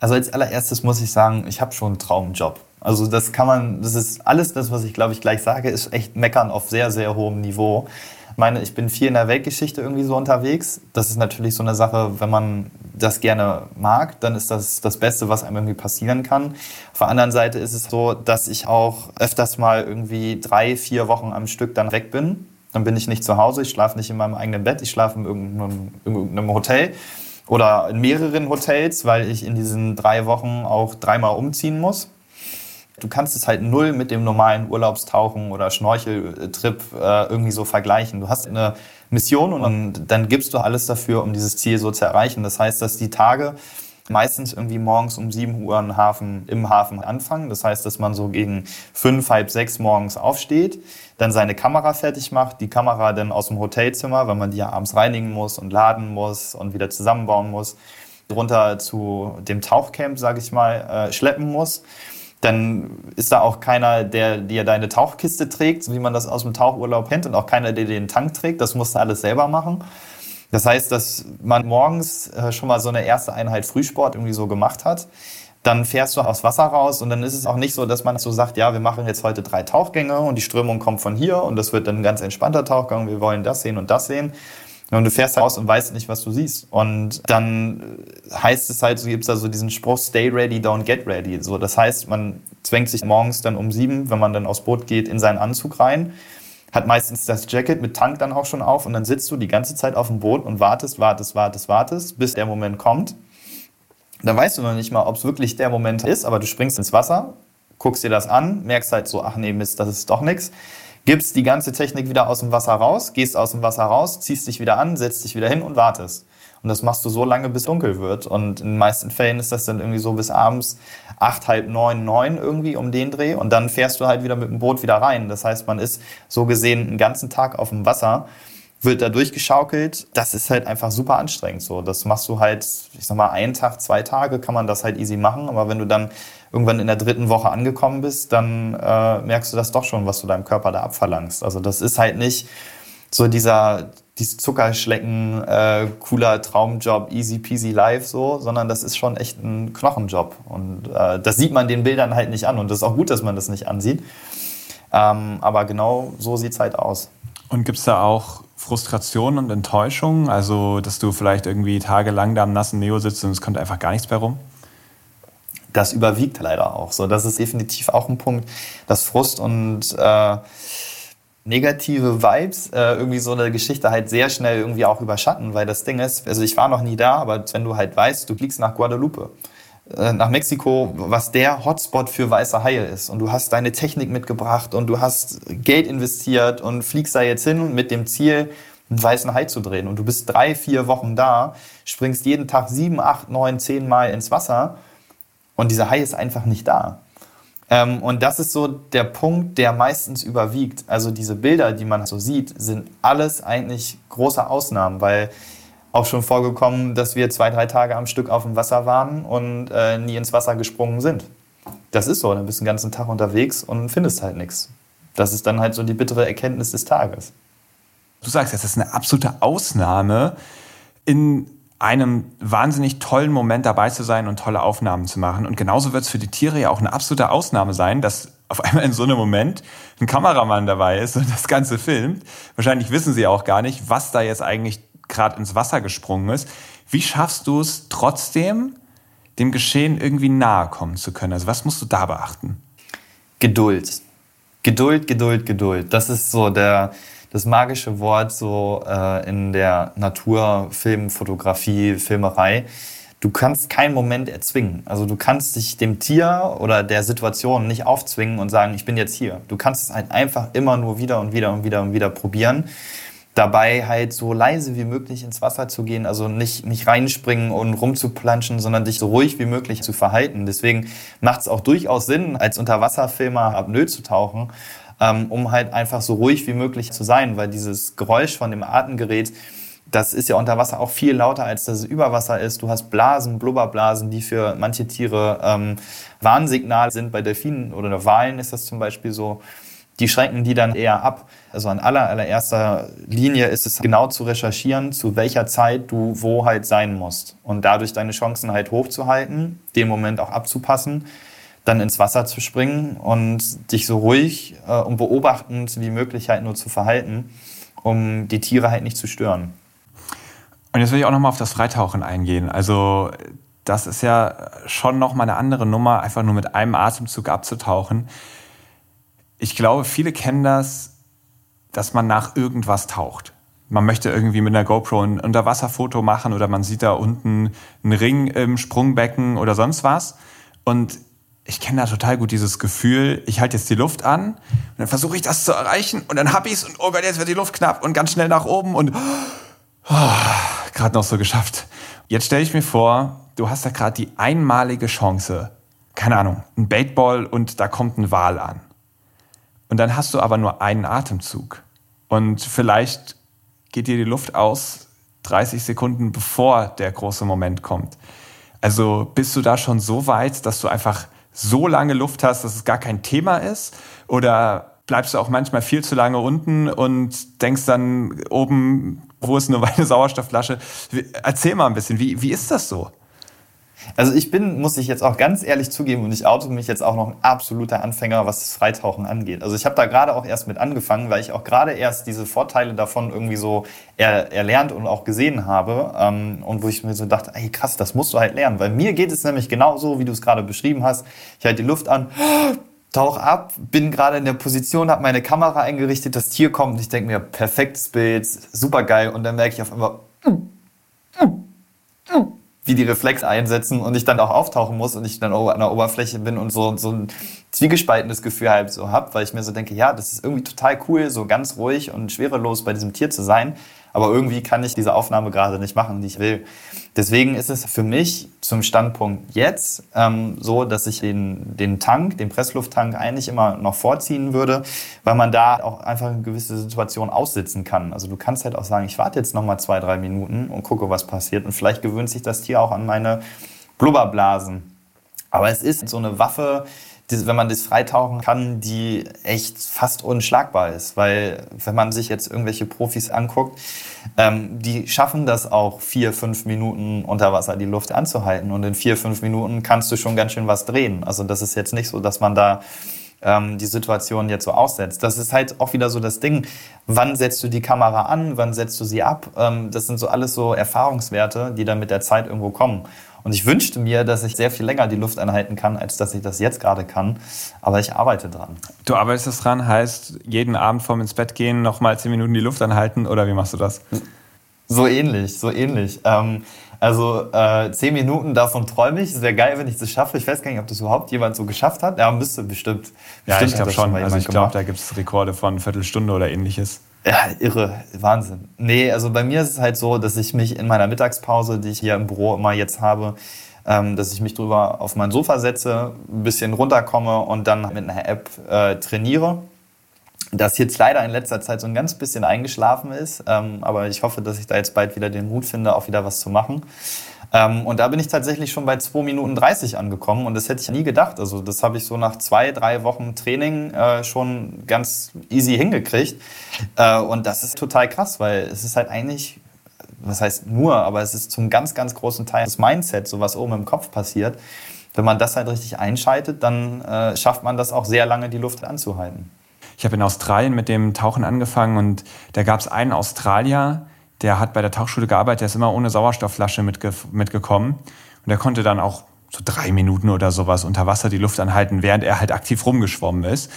Also als allererstes muss ich sagen, ich habe schon einen Traumjob. Also das kann man, das ist alles das, was ich glaube ich gleich sage, ist echt meckern auf sehr, sehr hohem Niveau. Ich meine, ich bin viel in der Weltgeschichte irgendwie so unterwegs. Das ist natürlich so eine Sache, wenn man das gerne mag, dann ist das das Beste, was einem irgendwie passieren kann. Auf der anderen Seite ist es so, dass ich auch öfters mal irgendwie drei, vier Wochen am Stück dann weg bin dann bin ich nicht zu Hause, ich schlafe nicht in meinem eigenen Bett, ich schlafe in irgendeinem, irgendeinem Hotel oder in mehreren Hotels, weil ich in diesen drei Wochen auch dreimal umziehen muss. Du kannst es halt null mit dem normalen Urlaubstauchen oder Schnorcheltrip äh, irgendwie so vergleichen. Du hast eine Mission und dann gibst du alles dafür, um dieses Ziel so zu erreichen. Das heißt, dass die Tage meistens irgendwie morgens um 7 Uhr im Hafen, im Hafen anfangen. Das heißt, dass man so gegen fünf, halb sechs morgens aufsteht, dann seine Kamera fertig macht, die Kamera dann aus dem Hotelzimmer, weil man die ja abends reinigen muss und laden muss und wieder zusammenbauen muss, runter zu dem Tauchcamp, sage ich mal, äh, schleppen muss. Dann ist da auch keiner, der dir deine Tauchkiste trägt, wie man das aus dem Tauchurlaub kennt, und auch keiner, der den Tank trägt. Das musst du alles selber machen. Das heißt, dass man morgens äh, schon mal so eine erste Einheit Frühsport irgendwie so gemacht hat. Dann fährst du aufs Wasser raus und dann ist es auch nicht so, dass man so sagt, ja, wir machen jetzt heute drei Tauchgänge und die Strömung kommt von hier und das wird dann ein ganz entspannter Tauchgang, wir wollen das sehen und das sehen. Und du fährst raus und weißt nicht, was du siehst. Und dann heißt es halt, so gibt es da so diesen Spruch, stay ready, don't get ready. So, das heißt, man zwängt sich morgens dann um sieben, wenn man dann aufs Boot geht, in seinen Anzug rein hat meistens das Jacket mit Tank dann auch schon auf und dann sitzt du die ganze Zeit auf dem Boot und wartest, wartest, wartest, wartest, bis der Moment kommt. Dann weißt du noch nicht mal, ob es wirklich der Moment ist, aber du springst ins Wasser, guckst dir das an, merkst halt so, ach nee, Mist, das ist doch nichts. Gibst die ganze Technik wieder aus dem Wasser raus, gehst aus dem Wasser raus, ziehst dich wieder an, setzt dich wieder hin und wartest. Und das machst du so lange, bis dunkel wird. Und in den meisten Fällen ist das dann irgendwie so bis abends acht, halb neun, neun irgendwie um den Dreh. Und dann fährst du halt wieder mit dem Boot wieder rein. Das heißt, man ist so gesehen einen ganzen Tag auf dem Wasser wird da durchgeschaukelt. Das ist halt einfach super anstrengend so. Das machst du halt, ich sag mal, einen Tag, zwei Tage kann man das halt easy machen. Aber wenn du dann irgendwann in der dritten Woche angekommen bist, dann äh, merkst du das doch schon, was du deinem Körper da abverlangst. Also das ist halt nicht so dieser, dieses Zuckerschlecken, äh, cooler Traumjob, easy peasy life so, sondern das ist schon echt ein Knochenjob. Und äh, das sieht man den Bildern halt nicht an. Und das ist auch gut, dass man das nicht ansieht. Ähm, aber genau so sieht es halt aus. Und gibt es da auch Frustration und Enttäuschung? Also, dass du vielleicht irgendwie tagelang da am nassen Neo sitzt und es kommt einfach gar nichts mehr rum? Das überwiegt leider auch. So, das ist definitiv auch ein Punkt, dass Frust und äh, negative Vibes äh, irgendwie so eine Geschichte halt sehr schnell irgendwie auch überschatten, weil das Ding ist, also ich war noch nie da, aber wenn du halt weißt, du fliegst nach Guadalupe, äh, nach Mexiko, was der Hotspot für weiße Haie ist. Und du hast deine Technik mitgebracht und du hast Geld investiert und fliegst da jetzt hin mit dem Ziel, einen weißen Hai zu drehen. Und du bist drei, vier Wochen da, springst jeden Tag sieben, acht, neun, zehn Mal ins Wasser und dieser Hai ist einfach nicht da. Ähm, und das ist so der Punkt, der meistens überwiegt. Also diese Bilder, die man so sieht, sind alles eigentlich große Ausnahmen, weil auch schon vorgekommen, dass wir zwei, drei Tage am Stück auf dem Wasser waren und äh, nie ins Wasser gesprungen sind. Das ist so, dann bist du den ganzen Tag unterwegs und findest halt nichts. Das ist dann halt so die bittere Erkenntnis des Tages. Du sagst, es ist eine absolute Ausnahme, in einem wahnsinnig tollen Moment dabei zu sein und tolle Aufnahmen zu machen. Und genauso wird es für die Tiere ja auch eine absolute Ausnahme sein, dass auf einmal in so einem Moment ein Kameramann dabei ist und das Ganze filmt. Wahrscheinlich wissen sie auch gar nicht, was da jetzt eigentlich gerade ins Wasser gesprungen ist. Wie schaffst du es trotzdem, dem Geschehen irgendwie nahe kommen zu können? Also was musst du da beachten? Geduld. Geduld, Geduld, Geduld. Das ist so der, das magische Wort so äh, in der Natur, Film, Fotografie, Filmerei. Du kannst keinen Moment erzwingen. Also du kannst dich dem Tier oder der Situation nicht aufzwingen und sagen, ich bin jetzt hier. Du kannst es halt einfach immer nur wieder und wieder und wieder und wieder probieren. Dabei halt so leise wie möglich ins Wasser zu gehen, also nicht, nicht reinspringen und rumzuplanschen, sondern dich so ruhig wie möglich zu verhalten. Deswegen macht es auch durchaus Sinn, als Unterwasserfilmer Apnoe zu tauchen, ähm, um halt einfach so ruhig wie möglich zu sein, weil dieses Geräusch von dem Atemgerät, das ist ja unter Wasser auch viel lauter, als das über Wasser ist. Du hast Blasen, Blubberblasen, die für manche Tiere ähm, Warnsignal sind. Bei Delfinen oder Walen ist das zum Beispiel so. Die schränken die dann eher ab. Also an aller, allererster Linie ist es genau zu recherchieren, zu welcher Zeit du wo halt sein musst. Und dadurch deine Chancen halt hochzuhalten, den Moment auch abzupassen dann ins Wasser zu springen und dich so ruhig äh, und beobachtend wie möglich halt nur zu verhalten, um die Tiere halt nicht zu stören. Und jetzt will ich auch nochmal auf das Freitauchen eingehen. Also das ist ja schon nochmal eine andere Nummer, einfach nur mit einem Atemzug abzutauchen. Ich glaube, viele kennen das, dass man nach irgendwas taucht. Man möchte irgendwie mit einer GoPro ein Unterwasserfoto machen oder man sieht da unten einen Ring im Sprungbecken oder sonst was. Und ich kenne da total gut dieses Gefühl, ich halte jetzt die Luft an und dann versuche ich das zu erreichen und dann hab ich's und oh Gott, jetzt wird die Luft knapp und ganz schnell nach oben und oh, gerade noch so geschafft. Jetzt stelle ich mir vor, du hast da gerade die einmalige Chance, keine Ahnung, ein Baitball und da kommt ein Wal an. Und dann hast du aber nur einen Atemzug und vielleicht geht dir die Luft aus 30 Sekunden bevor der große Moment kommt. Also bist du da schon so weit, dass du einfach so lange Luft hast, dass es gar kein Thema ist? Oder bleibst du auch manchmal viel zu lange unten und denkst dann oben, wo ist eine meine Sauerstoffflasche? Erzähl mal ein bisschen, wie, wie ist das so? Also ich bin, muss ich jetzt auch ganz ehrlich zugeben, und ich auto mich jetzt auch noch ein absoluter Anfänger, was das Freitauchen angeht. Also ich habe da gerade auch erst mit angefangen, weil ich auch gerade erst diese Vorteile davon irgendwie so er, erlernt und auch gesehen habe. Ähm, und wo ich mir so dachte, ey krass, das musst du halt lernen. Weil mir geht es nämlich genauso, wie du es gerade beschrieben hast. Ich halte die Luft an, tauch ab, bin gerade in der Position, habe meine Kamera eingerichtet, das Tier kommt und ich denke mir, perfektes Bild, super geil. Und dann merke ich auf einmal, mm, mm, mm wie die Reflexe einsetzen und ich dann auch auftauchen muss und ich dann an der Oberfläche bin und so, so ein zwiegespaltenes Gefühl halt so habe, weil ich mir so denke, ja, das ist irgendwie total cool, so ganz ruhig und schwerelos bei diesem Tier zu sein aber irgendwie kann ich diese Aufnahme gerade nicht machen, die ich will. Deswegen ist es für mich zum Standpunkt jetzt ähm, so, dass ich den, den Tank, den Presslufttank eigentlich immer noch vorziehen würde, weil man da auch einfach eine gewisse Situation aussitzen kann. Also du kannst halt auch sagen, ich warte jetzt noch mal zwei, drei Minuten und gucke, was passiert. Und vielleicht gewöhnt sich das Tier auch an meine Blubberblasen. Aber es ist so eine Waffe, wenn man das freitauchen kann, die echt fast unschlagbar ist. Weil wenn man sich jetzt irgendwelche Profis anguckt, ähm, die schaffen das auch vier, fünf Minuten unter Wasser die Luft anzuhalten. Und in vier, fünf Minuten kannst du schon ganz schön was drehen. Also das ist jetzt nicht so, dass man da ähm, die Situation jetzt so aussetzt. Das ist halt auch wieder so das Ding. Wann setzt du die Kamera an? Wann setzt du sie ab? Ähm, das sind so alles so Erfahrungswerte, die dann mit der Zeit irgendwo kommen. Und ich wünschte mir, dass ich sehr viel länger die Luft anhalten kann, als dass ich das jetzt gerade kann. Aber ich arbeite dran. Du arbeitest dran, heißt jeden Abend vorm ins Bett gehen, nochmal zehn Minuten die Luft anhalten oder wie machst du das? So ähnlich, so ähnlich. Ähm, Also äh, zehn Minuten, davon träume ich. Es wäre geil, wenn ich das schaffe. Ich weiß gar nicht, ob das überhaupt jemand so geschafft hat. Ja, müsste bestimmt. Ja, bestimmt ich glaube schon. Also ich glaube, da gibt es Rekorde von Viertelstunde oder ähnliches. Ja, irre, Wahnsinn. Nee, also bei mir ist es halt so, dass ich mich in meiner Mittagspause, die ich hier im Büro immer jetzt habe, ähm, dass ich mich drüber auf mein Sofa setze, ein bisschen runterkomme und dann mit einer App äh, trainiere das jetzt leider in letzter Zeit so ein ganz bisschen eingeschlafen ist. Ähm, aber ich hoffe, dass ich da jetzt bald wieder den Mut finde, auch wieder was zu machen. Ähm, und da bin ich tatsächlich schon bei 2 Minuten 30 angekommen und das hätte ich nie gedacht. Also das habe ich so nach zwei, drei Wochen Training äh, schon ganz easy hingekriegt. Äh, und das ist total krass, weil es ist halt eigentlich, was heißt nur, aber es ist zum ganz, ganz großen Teil das Mindset, so was oben im Kopf passiert. Wenn man das halt richtig einschaltet, dann äh, schafft man das auch sehr lange, die Luft anzuhalten. Ich habe in Australien mit dem Tauchen angefangen und da gab es einen Australier, der hat bei der Tauchschule gearbeitet, der ist immer ohne Sauerstoffflasche mitge mitgekommen und der konnte dann auch so drei Minuten oder sowas unter Wasser die Luft anhalten, während er halt aktiv rumgeschwommen ist.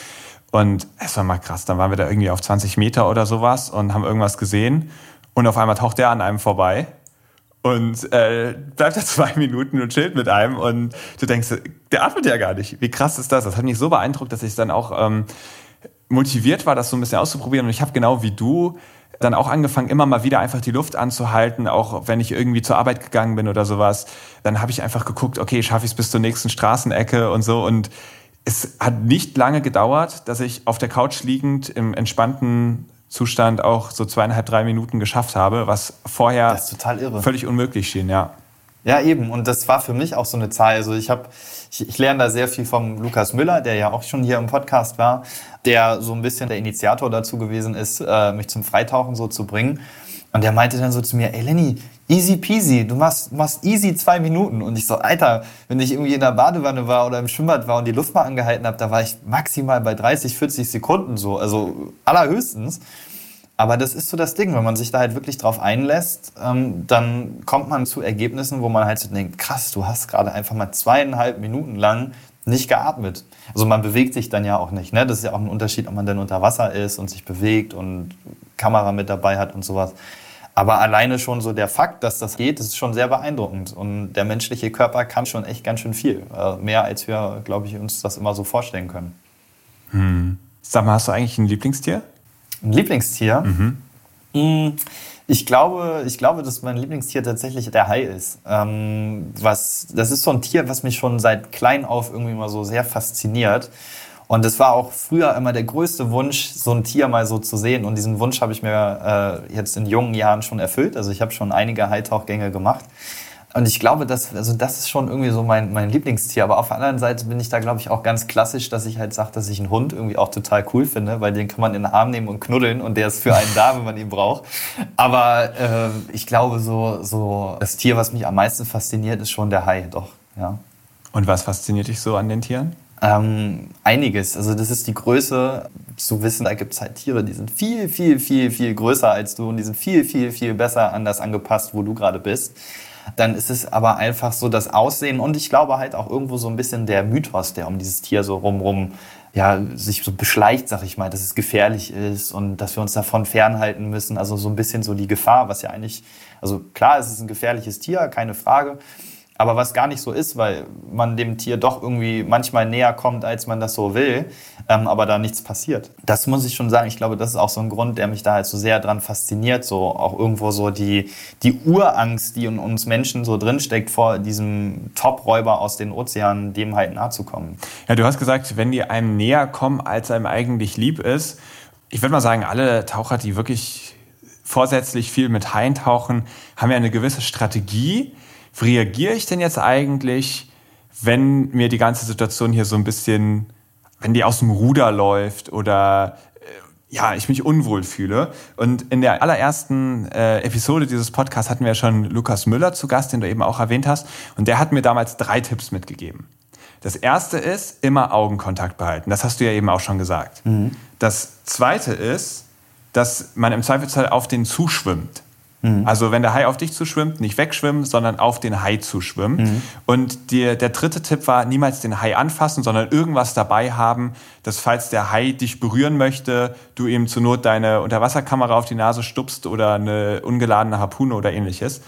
Und es war mal krass, dann waren wir da irgendwie auf 20 Meter oder sowas und haben irgendwas gesehen und auf einmal taucht der an einem vorbei und äh, bleibt da zwei Minuten und chillt mit einem und du denkst, der atmet ja gar nicht. Wie krass ist das? Das hat mich so beeindruckt, dass ich dann auch ähm, motiviert war, das so ein bisschen auszuprobieren. Und ich habe genau wie du dann auch angefangen, immer mal wieder einfach die Luft anzuhalten, auch wenn ich irgendwie zur Arbeit gegangen bin oder sowas. Dann habe ich einfach geguckt, okay, schaffe ich es bis zur nächsten Straßenecke und so. Und es hat nicht lange gedauert, dass ich auf der Couch liegend im entspannten Zustand auch so zweieinhalb, drei Minuten geschafft habe, was vorher völlig unmöglich schien, ja. Ja, eben. Und das war für mich auch so eine Zahl. Also ich habe, ich, ich lerne da sehr viel vom Lukas Müller, der ja auch schon hier im Podcast war, der so ein bisschen der Initiator dazu gewesen ist, äh, mich zum Freitauchen so zu bringen. Und der meinte dann so zu mir, ey Lenny, easy peasy, du machst, machst easy zwei Minuten. Und ich so, Alter, wenn ich irgendwie in der Badewanne war oder im Schwimmbad war und die Luft mal angehalten habe, da war ich maximal bei 30, 40 Sekunden so, also allerhöchstens. Aber das ist so das Ding, wenn man sich da halt wirklich drauf einlässt, ähm, dann kommt man zu Ergebnissen, wo man halt so denkt, krass, du hast gerade einfach mal zweieinhalb Minuten lang nicht geatmet. Also man bewegt sich dann ja auch nicht. Ne? Das ist ja auch ein Unterschied, ob man dann unter Wasser ist und sich bewegt und Kamera mit dabei hat und sowas. Aber alleine schon so der Fakt, dass das geht, das ist schon sehr beeindruckend. Und der menschliche Körper kann schon echt ganz schön viel. Äh, mehr als wir, glaube ich, uns das immer so vorstellen können. Hm. Sag mal, hast du eigentlich ein Lieblingstier? Ein Lieblingstier? Mhm. Mm, ich glaube, ich glaube, dass mein Lieblingstier tatsächlich der Hai ist. Ähm, was, das ist so ein Tier, was mich schon seit klein auf irgendwie mal so sehr fasziniert. Und es war auch früher immer der größte Wunsch, so ein Tier mal so zu sehen. Und diesen Wunsch habe ich mir äh, jetzt in jungen Jahren schon erfüllt. Also ich habe schon einige Haitauchgänge gemacht. Und ich glaube, das, also das ist schon irgendwie so mein, mein Lieblingstier. Aber auf der anderen Seite bin ich da, glaube ich, auch ganz klassisch, dass ich halt sage, dass ich einen Hund irgendwie auch total cool finde, weil den kann man in den Arm nehmen und knuddeln und der ist für einen da, wenn man ihn braucht. Aber äh, ich glaube, so, so das Tier, was mich am meisten fasziniert, ist schon der Hai, doch. Ja. Und was fasziniert dich so an den Tieren? Ähm, einiges. Also das ist die Größe zu wissen, da gibt es halt Tiere, die sind viel, viel, viel, viel größer als du und die sind viel, viel, viel besser an das angepasst, wo du gerade bist dann ist es aber einfach so das Aussehen und ich glaube halt auch irgendwo so ein bisschen der Mythos, der um dieses Tier so rumrum ja, sich so beschleicht, sag ich mal, dass es gefährlich ist und dass wir uns davon fernhalten müssen. Also so ein bisschen so die Gefahr, was ja eigentlich, also klar, es ist ein gefährliches Tier, keine Frage. Aber was gar nicht so ist, weil man dem Tier doch irgendwie manchmal näher kommt, als man das so will, ähm, aber da nichts passiert. Das muss ich schon sagen. Ich glaube, das ist auch so ein Grund, der mich da halt so sehr dran fasziniert. So auch irgendwo so die, die Urangst, die in uns Menschen so drinsteckt, vor diesem Top-Räuber aus den Ozeanen, dem halt nahe zu kommen. Ja, du hast gesagt, wenn die einem näher kommen, als einem eigentlich lieb ist. Ich würde mal sagen, alle Taucher, die wirklich vorsätzlich viel mit Haien tauchen, haben ja eine gewisse Strategie wie reagiere ich denn jetzt eigentlich, wenn mir die ganze Situation hier so ein bisschen, wenn die aus dem Ruder läuft oder äh, ja, ich mich unwohl fühle. Und in der allerersten äh, Episode dieses Podcasts hatten wir schon Lukas Müller zu Gast, den du eben auch erwähnt hast. Und der hat mir damals drei Tipps mitgegeben. Das erste ist, immer Augenkontakt behalten. Das hast du ja eben auch schon gesagt. Mhm. Das zweite ist, dass man im Zweifelsfall auf den zuschwimmt. Mhm. Also wenn der Hai auf dich zuschwimmt, nicht wegschwimmen, sondern auf den Hai zuschwimmen. Mhm. Und die, der dritte Tipp war, niemals den Hai anfassen, sondern irgendwas dabei haben, dass falls der Hai dich berühren möchte, du ihm zur Not deine Unterwasserkamera auf die Nase stupst oder eine ungeladene Harpune oder ähnliches.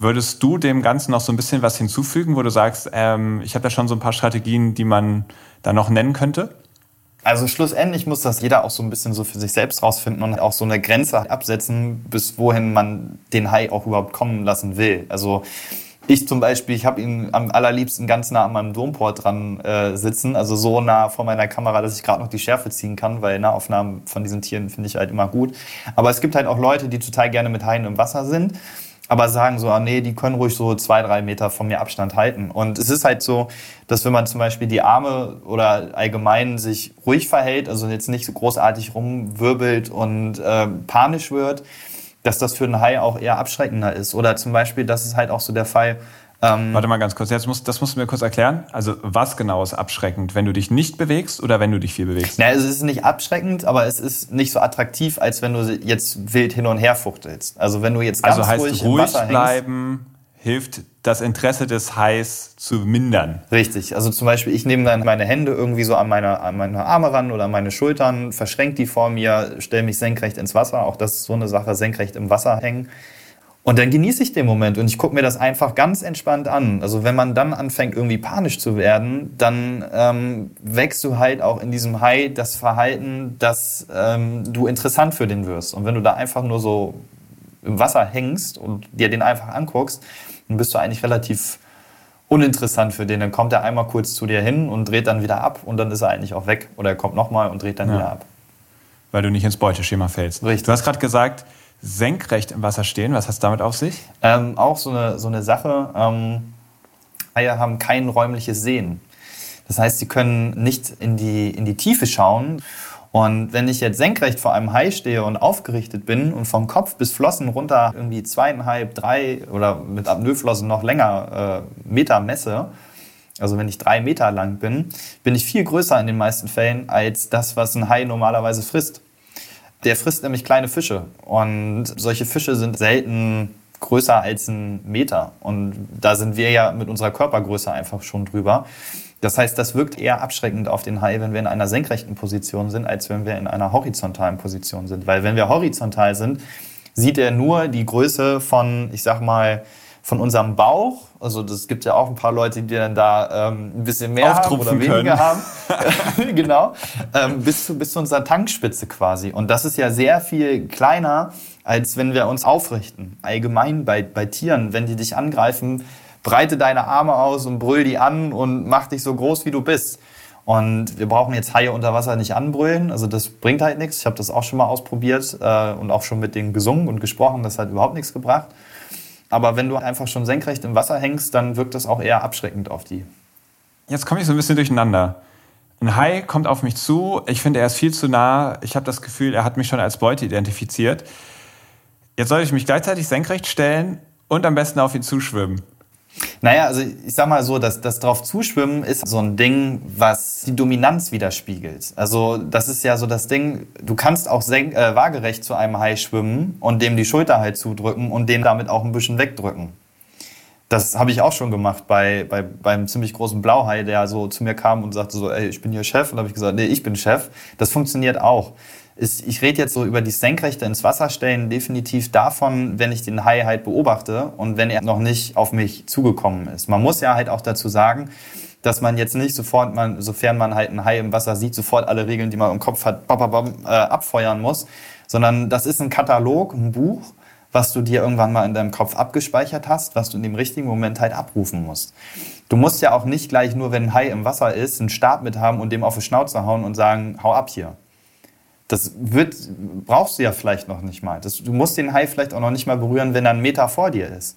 Würdest du dem Ganzen noch so ein bisschen was hinzufügen, wo du sagst, ähm, ich habe da schon so ein paar Strategien, die man da noch nennen könnte? Also schlussendlich muss das jeder auch so ein bisschen so für sich selbst rausfinden und auch so eine Grenze absetzen, bis wohin man den Hai auch überhaupt kommen lassen will. Also ich zum Beispiel, ich habe ihn am allerliebsten ganz nah an meinem Domport dran äh, sitzen, also so nah vor meiner Kamera, dass ich gerade noch die Schärfe ziehen kann, weil Nahaufnahmen von diesen Tieren finde ich halt immer gut. Aber es gibt halt auch Leute, die total gerne mit Haien im Wasser sind aber sagen so, ah, nee, die können ruhig so zwei, drei Meter von mir Abstand halten. Und es ist halt so, dass wenn man zum Beispiel die Arme oder allgemein sich ruhig verhält, also jetzt nicht so großartig rumwirbelt und äh, panisch wird, dass das für einen Hai auch eher abschreckender ist. Oder zum Beispiel, das ist halt auch so der Fall, ähm, Warte mal ganz kurz, jetzt muss, das musst du mir kurz erklären. Also was genau ist abschreckend, wenn du dich nicht bewegst oder wenn du dich viel bewegst? Na, es ist nicht abschreckend, aber es ist nicht so attraktiv, als wenn du jetzt wild hin und her fuchtelst. Also wenn du jetzt ganz also heißt, ruhig, ruhig im Wasser bleiben hängst, hilft das Interesse des Hais zu mindern. Richtig. Also zum Beispiel, ich nehme dann meine Hände irgendwie so an meine, an meine Arme ran oder an meine Schultern, verschränke die vor mir, stelle mich senkrecht ins Wasser. Auch das ist so eine Sache, senkrecht im Wasser hängen. Und dann genieße ich den Moment und ich gucke mir das einfach ganz entspannt an. Also wenn man dann anfängt, irgendwie panisch zu werden, dann ähm, wächst du halt auch in diesem Hai das Verhalten, dass ähm, du interessant für den wirst. Und wenn du da einfach nur so im Wasser hängst und dir den einfach anguckst, dann bist du eigentlich relativ uninteressant für den. Dann kommt er einmal kurz zu dir hin und dreht dann wieder ab und dann ist er eigentlich auch weg. Oder er kommt nochmal und dreht dann ja. wieder ab. Weil du nicht ins Beuteschema fällst. Richtig. Du hast gerade gesagt, senkrecht im Wasser stehen. Was hat es damit auf sich? Ähm, auch so eine, so eine Sache. Ähm, Eier haben kein räumliches Sehen. Das heißt, sie können nicht in die, in die Tiefe schauen. Und wenn ich jetzt senkrecht vor einem Hai stehe und aufgerichtet bin und vom Kopf bis Flossen runter irgendwie zweieinhalb, drei oder mit Apnoeflossen noch länger äh, Meter messe, also wenn ich drei Meter lang bin, bin ich viel größer in den meisten Fällen als das, was ein Hai normalerweise frisst. Der frisst nämlich kleine Fische und solche Fische sind selten größer als ein Meter. Und da sind wir ja mit unserer Körpergröße einfach schon drüber. Das heißt, das wirkt eher abschreckend auf den Hai, wenn wir in einer senkrechten Position sind, als wenn wir in einer horizontalen Position sind. Weil wenn wir horizontal sind, sieht er nur die Größe von, ich sag mal, von unserem Bauch. Also das gibt ja auch ein paar Leute, die dann da ähm, ein bisschen mehr haben oder weniger können. haben. genau. Ähm, bis, zu, bis zu unserer Tankspitze quasi. Und das ist ja sehr viel kleiner, als wenn wir uns aufrichten. Allgemein bei, bei Tieren, wenn die dich angreifen, breite deine Arme aus und brüll die an und mach dich so groß, wie du bist. Und wir brauchen jetzt Haie unter Wasser nicht anbrüllen. Also das bringt halt nichts. Ich habe das auch schon mal ausprobiert äh, und auch schon mit denen gesungen und gesprochen. Das hat überhaupt nichts gebracht. Aber wenn du einfach schon senkrecht im Wasser hängst, dann wirkt das auch eher abschreckend auf die. Jetzt komme ich so ein bisschen durcheinander. Ein Hai kommt auf mich zu. Ich finde, er ist viel zu nah. Ich habe das Gefühl, er hat mich schon als Beute identifiziert. Jetzt soll ich mich gleichzeitig senkrecht stellen und am besten auf ihn zuschwimmen. Naja, also ich sag mal so, dass das drauf zuschwimmen ist so ein Ding, was die Dominanz widerspiegelt. Also das ist ja so das Ding, du kannst auch äh, waagerecht zu einem Hai schwimmen und dem die Schulter halt zudrücken und den damit auch ein bisschen wegdrücken. Das habe ich auch schon gemacht bei, bei beim ziemlich großen Blauhai, der so zu mir kam und sagte so, ey, ich bin hier Chef. Und habe ich gesagt, nee, ich bin Chef. Das funktioniert auch ist, ich rede jetzt so über die Senkrechte ins Wasser stellen, definitiv davon, wenn ich den Hai halt beobachte und wenn er noch nicht auf mich zugekommen ist. Man muss ja halt auch dazu sagen, dass man jetzt nicht sofort, man, sofern man halt einen Hai im Wasser sieht, sofort alle Regeln, die man im Kopf hat, bam, bam, äh, abfeuern muss, sondern das ist ein Katalog, ein Buch, was du dir irgendwann mal in deinem Kopf abgespeichert hast, was du in dem richtigen Moment halt abrufen musst. Du musst ja auch nicht gleich nur, wenn ein Hai im Wasser ist, einen Stab mit haben und dem auf die Schnauze hauen und sagen, hau ab hier. Das wird, brauchst du ja vielleicht noch nicht mal. Das, du musst den Hai vielleicht auch noch nicht mal berühren, wenn er einen Meter vor dir ist.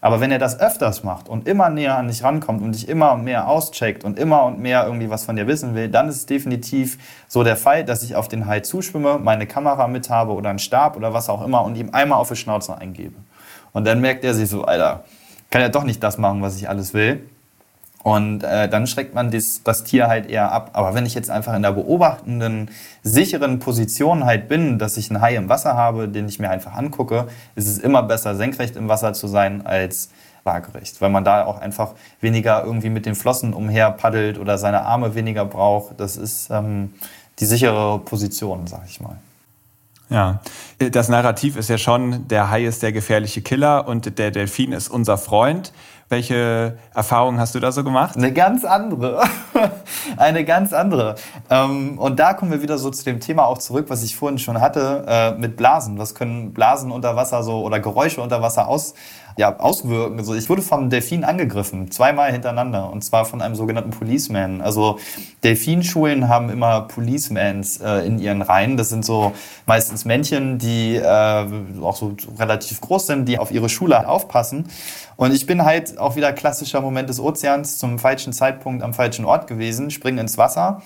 Aber wenn er das öfters macht und immer näher an dich rankommt und dich immer mehr auscheckt und immer und mehr irgendwie was von dir wissen will, dann ist es definitiv so der Fall, dass ich auf den Hai zuschwimme, meine Kamera mit habe oder einen Stab oder was auch immer und ihm einmal auf die Schnauze eingebe. Und dann merkt er sich so, Alter, kann ja doch nicht das machen, was ich alles will. Und äh, dann schreckt man das, das Tier halt eher ab. Aber wenn ich jetzt einfach in der beobachtenden, sicheren Position halt bin, dass ich einen Hai im Wasser habe, den ich mir einfach angucke, ist es immer besser, senkrecht im Wasser zu sein als waagerecht. Weil man da auch einfach weniger irgendwie mit den Flossen umher paddelt oder seine Arme weniger braucht. Das ist ähm, die sichere Position, sag ich mal. Ja, das Narrativ ist ja schon, der Hai ist der gefährliche Killer und der Delfin ist unser Freund. Welche Erfahrungen hast du da so gemacht? Eine ganz andere. Eine ganz andere. Ähm, und da kommen wir wieder so zu dem Thema auch zurück, was ich vorhin schon hatte, äh, mit Blasen. Was können Blasen unter Wasser so oder Geräusche unter Wasser aus, ja, auswirken. Also ich wurde vom Delfin angegriffen, zweimal hintereinander, und zwar von einem sogenannten Policeman. Also Delfinschulen haben immer Policemans äh, in ihren Reihen. Das sind so meistens Männchen, die äh, auch so relativ groß sind, die auf ihre Schule aufpassen. Und ich bin halt auch wieder klassischer Moment des Ozeans zum falschen Zeitpunkt am falschen Ort gewesen, springe ins Wasser.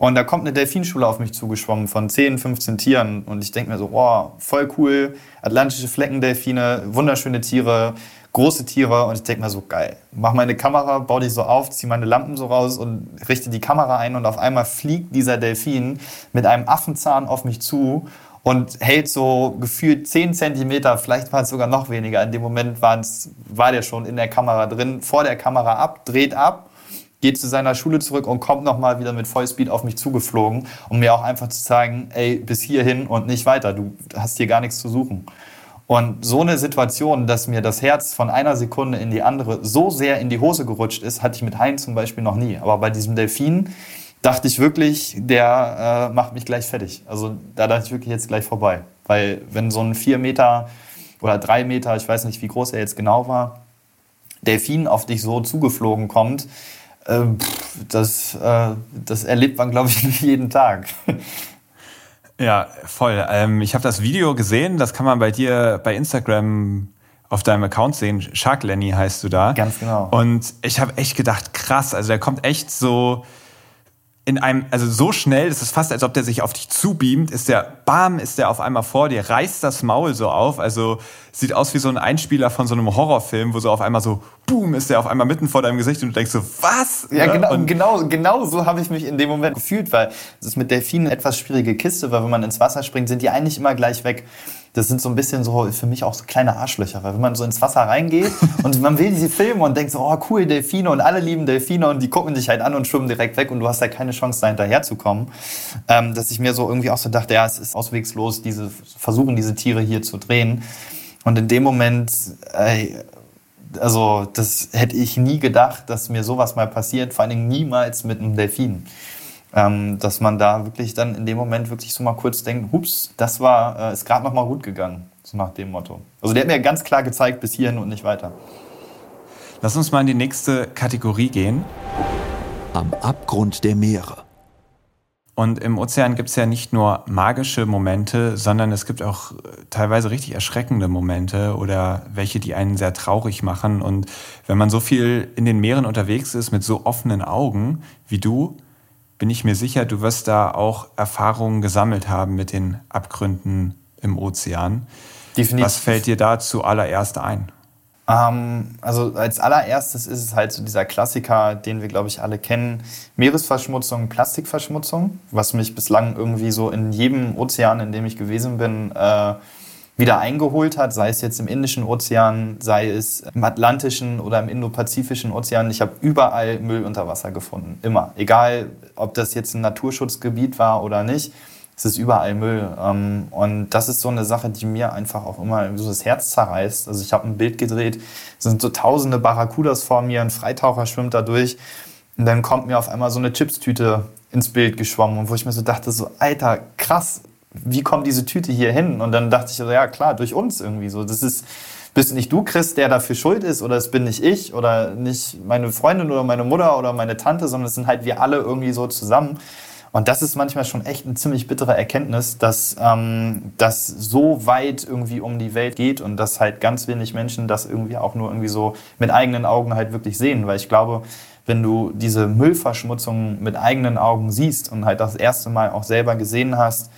Und da kommt eine Delfinschule auf mich zugeschwommen von 10, 15 Tieren. Und ich denke mir so, oh, voll cool. Atlantische Fleckendelfine, wunderschöne Tiere, große Tiere. Und ich denke mir so, geil. Mach meine Kamera, baue die so auf, ziehe meine Lampen so raus und richte die Kamera ein. Und auf einmal fliegt dieser Delfin mit einem Affenzahn auf mich zu und hält so gefühlt 10 Zentimeter, vielleicht war es sogar noch weniger. In dem Moment war der schon in der Kamera drin, vor der Kamera ab, dreht ab geht zu seiner Schule zurück und kommt nochmal wieder mit Vollspeed auf mich zugeflogen, um mir auch einfach zu sagen, ey, bis hierhin und nicht weiter, du hast hier gar nichts zu suchen. Und so eine Situation, dass mir das Herz von einer Sekunde in die andere so sehr in die Hose gerutscht ist, hatte ich mit Hein zum Beispiel noch nie. Aber bei diesem Delfin dachte ich wirklich, der äh, macht mich gleich fertig. Also da dachte ich wirklich jetzt gleich vorbei. Weil wenn so ein vier Meter oder drei Meter, ich weiß nicht, wie groß er jetzt genau war, Delfin auf dich so zugeflogen kommt, ähm, das, äh, das erlebt man, glaube ich, nicht jeden Tag. Ja, voll. Ähm, ich habe das Video gesehen, das kann man bei dir bei Instagram auf deinem Account sehen. Shark Lenny heißt du da. Ganz genau. Und ich habe echt gedacht, krass, also der kommt echt so in einem, also so schnell, es ist fast, als ob der sich auf dich zubeamt, ist der, bam, ist der auf einmal vor dir, reißt das Maul so auf, also sieht aus wie so ein Einspieler von so einem Horrorfilm, wo so auf einmal so, boom, ist der auf einmal mitten vor deinem Gesicht und du denkst so, was? Ja, ja genau, genau, genau so habe ich mich in dem Moment gefühlt, weil es ist mit Delfinen eine etwas schwierige Kiste, weil wenn man ins Wasser springt, sind die eigentlich immer gleich weg das sind so ein bisschen so für mich auch so kleine Arschlöcher, weil wenn man so ins Wasser reingeht und man will diese Filme und denkt so, oh cool, Delfine und alle lieben Delfine und die gucken dich halt an und schwimmen direkt weg und du hast halt keine Chance, da hinterherzukommen, ähm, dass ich mir so irgendwie auch so dachte, ja, es ist auswegslos, diese, versuchen diese Tiere hier zu drehen. Und in dem Moment, äh, also das hätte ich nie gedacht, dass mir sowas mal passiert, vor allen Dingen niemals mit einem Delfin ähm, dass man da wirklich dann in dem Moment wirklich so mal kurz denkt, hups, das war, äh, ist gerade noch mal gut gegangen, so nach dem Motto. Also der hat mir ganz klar gezeigt, bis hierhin und nicht weiter. Lass uns mal in die nächste Kategorie gehen. Am Abgrund der Meere. Und im Ozean gibt es ja nicht nur magische Momente, sondern es gibt auch äh, teilweise richtig erschreckende Momente oder welche, die einen sehr traurig machen. Und wenn man so viel in den Meeren unterwegs ist mit so offenen Augen wie du, bin ich mir sicher, du wirst da auch Erfahrungen gesammelt haben mit den Abgründen im Ozean. Definitiv. Was fällt dir da zuallererst ein? Ähm, also als allererstes ist es halt so dieser Klassiker, den wir, glaube ich, alle kennen. Meeresverschmutzung, Plastikverschmutzung, was mich bislang irgendwie so in jedem Ozean, in dem ich gewesen bin, äh, wieder eingeholt hat, sei es jetzt im Indischen Ozean, sei es im Atlantischen oder im Indopazifischen Ozean. Ich habe überall Müll unter Wasser gefunden. Immer. Egal, ob das jetzt ein Naturschutzgebiet war oder nicht. Es ist überall Müll. Ähm, und das ist so eine Sache, die mir einfach auch immer so das Herz zerreißt. Also ich habe ein Bild gedreht, es sind so tausende Barracudas vor mir, ein Freitaucher schwimmt da durch. Und dann kommt mir auf einmal so eine Chipstüte ins Bild geschwommen, und wo ich mir so dachte, so, Alter, krass, wie kommt diese Tüte hier hin? Und dann dachte ich so, ja klar, durch uns irgendwie so. Das ist, bist nicht du, Chris, der dafür schuld ist oder es bin nicht ich oder nicht meine Freundin oder meine Mutter oder meine Tante, sondern es sind halt wir alle irgendwie so zusammen. Und das ist manchmal schon echt eine ziemlich bittere Erkenntnis, dass ähm, das so weit irgendwie um die Welt geht und dass halt ganz wenig Menschen das irgendwie auch nur irgendwie so mit eigenen Augen halt wirklich sehen. Weil ich glaube, wenn du diese Müllverschmutzung mit eigenen Augen siehst und halt das erste Mal auch selber gesehen hast,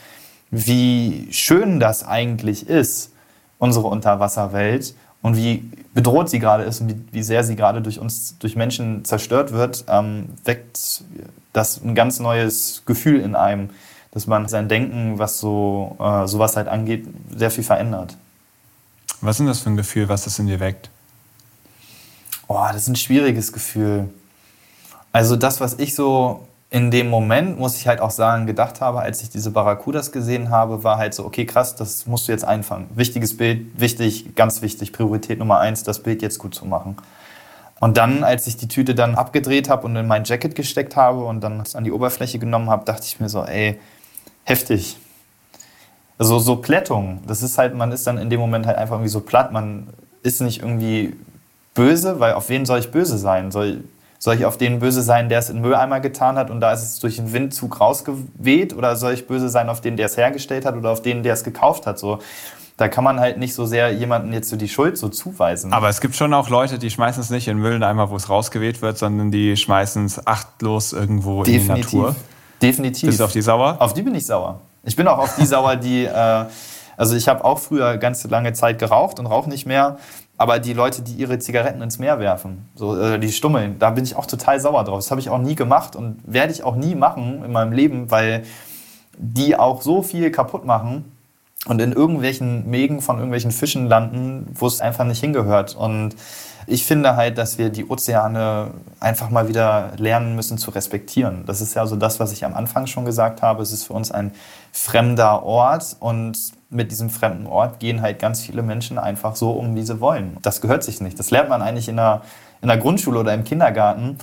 wie schön das eigentlich ist, unsere Unterwasserwelt, und wie bedroht sie gerade ist und wie, wie sehr sie gerade durch uns, durch Menschen zerstört wird, ähm, weckt das ein ganz neues Gefühl in einem, dass man sein Denken, was so äh, sowas halt angeht, sehr viel verändert. Was ist denn das für ein Gefühl, was das in dir weckt? Oh, das ist ein schwieriges Gefühl. Also das, was ich so in dem Moment, muss ich halt auch sagen, gedacht habe, als ich diese Barracudas gesehen habe, war halt so, okay, krass, das musst du jetzt einfangen. Wichtiges Bild, wichtig, ganz wichtig, Priorität Nummer eins, das Bild jetzt gut zu machen. Und dann, als ich die Tüte dann abgedreht habe und in mein Jacket gesteckt habe und dann an die Oberfläche genommen habe, dachte ich mir so, ey, heftig. Also so Plättung, das ist halt, man ist dann in dem Moment halt einfach irgendwie so platt, man ist nicht irgendwie böse, weil auf wen soll ich böse sein? Soll, soll ich auf den böse sein, der es in Mülleimer getan hat und da ist es durch den Windzug rausgeweht? Oder soll ich böse sein auf den, der es hergestellt hat oder auf den, der es gekauft hat? So, da kann man halt nicht so sehr jemanden jetzt so die Schuld so zuweisen. Aber es gibt schon auch Leute, die schmeißen es nicht in Mülleimer, wo es rausgeweht wird, sondern die schmeißen es achtlos irgendwo Definitiv. in die Natur. Definitiv. Bist du auf die sauer? Auf die bin ich sauer. Ich bin auch auf die sauer, die... Äh, also ich habe auch früher ganz lange Zeit geraucht und rauche nicht mehr. Aber die Leute, die ihre Zigaretten ins Meer werfen, so, äh, die stummeln, da bin ich auch total sauer drauf. Das habe ich auch nie gemacht und werde ich auch nie machen in meinem Leben, weil die auch so viel kaputt machen und in irgendwelchen Mägen von irgendwelchen Fischen landen, wo es einfach nicht hingehört. Und ich finde halt, dass wir die Ozeane einfach mal wieder lernen müssen zu respektieren. Das ist ja so das, was ich am Anfang schon gesagt habe. Es ist für uns ein fremder Ort und mit diesem fremden Ort gehen halt ganz viele Menschen einfach so um, wie sie wollen. Das gehört sich nicht. Das lernt man eigentlich in der, in der Grundschule oder im Kindergarten,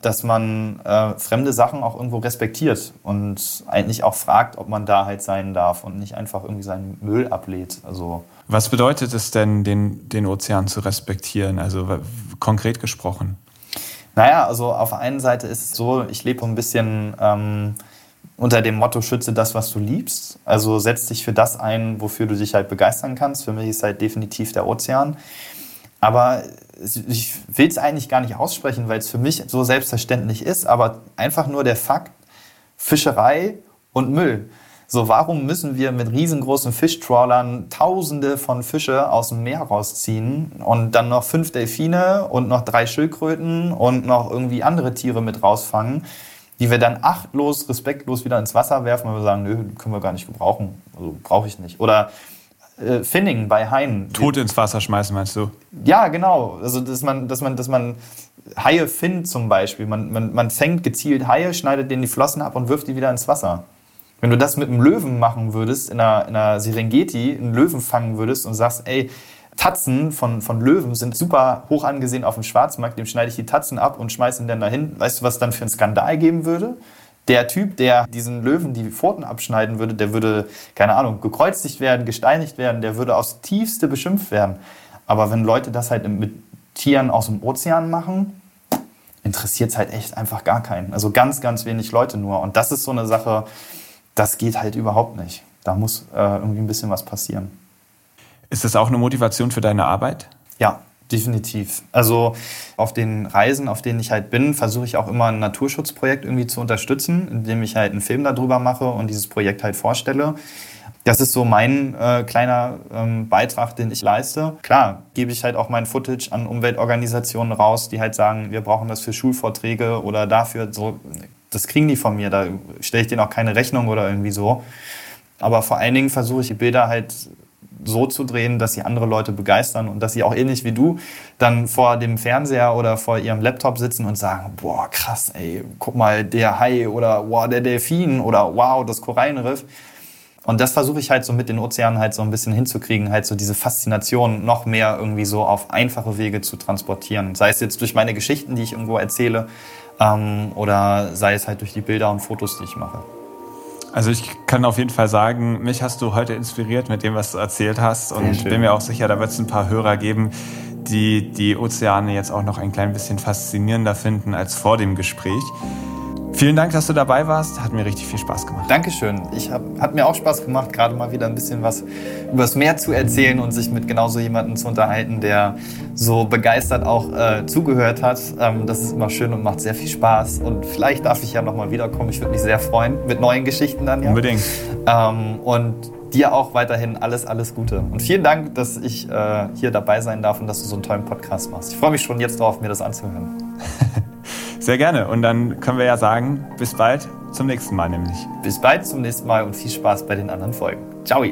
dass man äh, fremde Sachen auch irgendwo respektiert und eigentlich auch fragt, ob man da halt sein darf und nicht einfach irgendwie seinen Müll ablehnt. Also Was bedeutet es denn, den, den Ozean zu respektieren, also konkret gesprochen? Naja, also auf der einen Seite ist es so, ich lebe ein bisschen... Ähm, unter dem Motto schütze das, was du liebst. Also setz dich für das ein, wofür du dich halt begeistern kannst. Für mich ist halt definitiv der Ozean. Aber ich will es eigentlich gar nicht aussprechen, weil es für mich so selbstverständlich ist. Aber einfach nur der Fakt, Fischerei und Müll. So, warum müssen wir mit riesengroßen Fischtrawlern Tausende von Fische aus dem Meer rausziehen und dann noch fünf Delfine und noch drei Schildkröten und noch irgendwie andere Tiere mit rausfangen? Die wir dann achtlos, respektlos wieder ins Wasser werfen, weil wir sagen, nö, können wir gar nicht gebrauchen. Also brauche ich nicht. Oder äh, Finning bei Haien. Tot ins Wasser schmeißen, meinst du? Ja, genau. Also dass man, dass man, dass man Haie findet zum Beispiel. Man, man, man fängt gezielt Haie, schneidet denen die Flossen ab und wirft die wieder ins Wasser. Wenn du das mit einem Löwen machen würdest, in einer, in einer Serengeti, einen Löwen fangen würdest und sagst, ey, Tatzen von, von Löwen sind super hoch angesehen auf dem Schwarzmarkt. Dem schneide ich die Tatzen ab und schmeiße ihn dann dahin. Weißt du, was dann für einen Skandal geben würde? Der Typ, der diesen Löwen die Pfoten abschneiden würde, der würde, keine Ahnung, gekreuzigt werden, gesteinigt werden, der würde aufs Tiefste beschimpft werden. Aber wenn Leute das halt mit Tieren aus dem Ozean machen, interessiert es halt echt einfach gar keinen. Also ganz, ganz wenig Leute nur. Und das ist so eine Sache, das geht halt überhaupt nicht. Da muss äh, irgendwie ein bisschen was passieren. Ist das auch eine Motivation für deine Arbeit? Ja, definitiv. Also auf den Reisen, auf denen ich halt bin, versuche ich auch immer ein Naturschutzprojekt irgendwie zu unterstützen, indem ich halt einen Film darüber mache und dieses Projekt halt vorstelle. Das ist so mein äh, kleiner ähm, Beitrag, den ich leiste. Klar, gebe ich halt auch mein Footage an Umweltorganisationen raus, die halt sagen, wir brauchen das für Schulvorträge oder dafür. So, das kriegen die von mir. Da stelle ich denen auch keine Rechnung oder irgendwie so. Aber vor allen Dingen versuche ich die Bilder halt so zu drehen, dass sie andere Leute begeistern und dass sie auch ähnlich wie du dann vor dem Fernseher oder vor ihrem Laptop sitzen und sagen, boah, krass, ey, guck mal, der Hai oder wow, der Delfin oder wow, das Korallenriff. Und das versuche ich halt so mit den Ozeanen halt so ein bisschen hinzukriegen, halt so diese Faszination noch mehr irgendwie so auf einfache Wege zu transportieren. Sei es jetzt durch meine Geschichten, die ich irgendwo erzähle, ähm, oder sei es halt durch die Bilder und Fotos, die ich mache. Also ich kann auf jeden Fall sagen, mich hast du heute inspiriert mit dem, was du erzählt hast. Und bin mir auch sicher, da wird es ein paar Hörer geben, die die Ozeane jetzt auch noch ein klein bisschen faszinierender finden als vor dem Gespräch. Vielen Dank, dass du dabei warst. Hat mir richtig viel Spaß gemacht. Dankeschön. Ich hab, hat mir auch Spaß gemacht, gerade mal wieder ein bisschen was über das Meer zu erzählen und sich mit genauso jemandem zu unterhalten, der so begeistert auch äh, zugehört hat. Ähm, das ist immer schön und macht sehr viel Spaß. Und vielleicht darf ich ja nochmal wiederkommen. Ich würde mich sehr freuen mit neuen Geschichten dann. Ja. Unbedingt. Ähm, und dir auch weiterhin alles, alles Gute. Und vielen Dank, dass ich äh, hier dabei sein darf und dass du so einen tollen Podcast machst. Ich freue mich schon jetzt darauf, mir das anzuhören. Sehr gerne. Und dann können wir ja sagen, bis bald zum nächsten Mal nämlich. Bis bald zum nächsten Mal und viel Spaß bei den anderen Folgen. Ciao.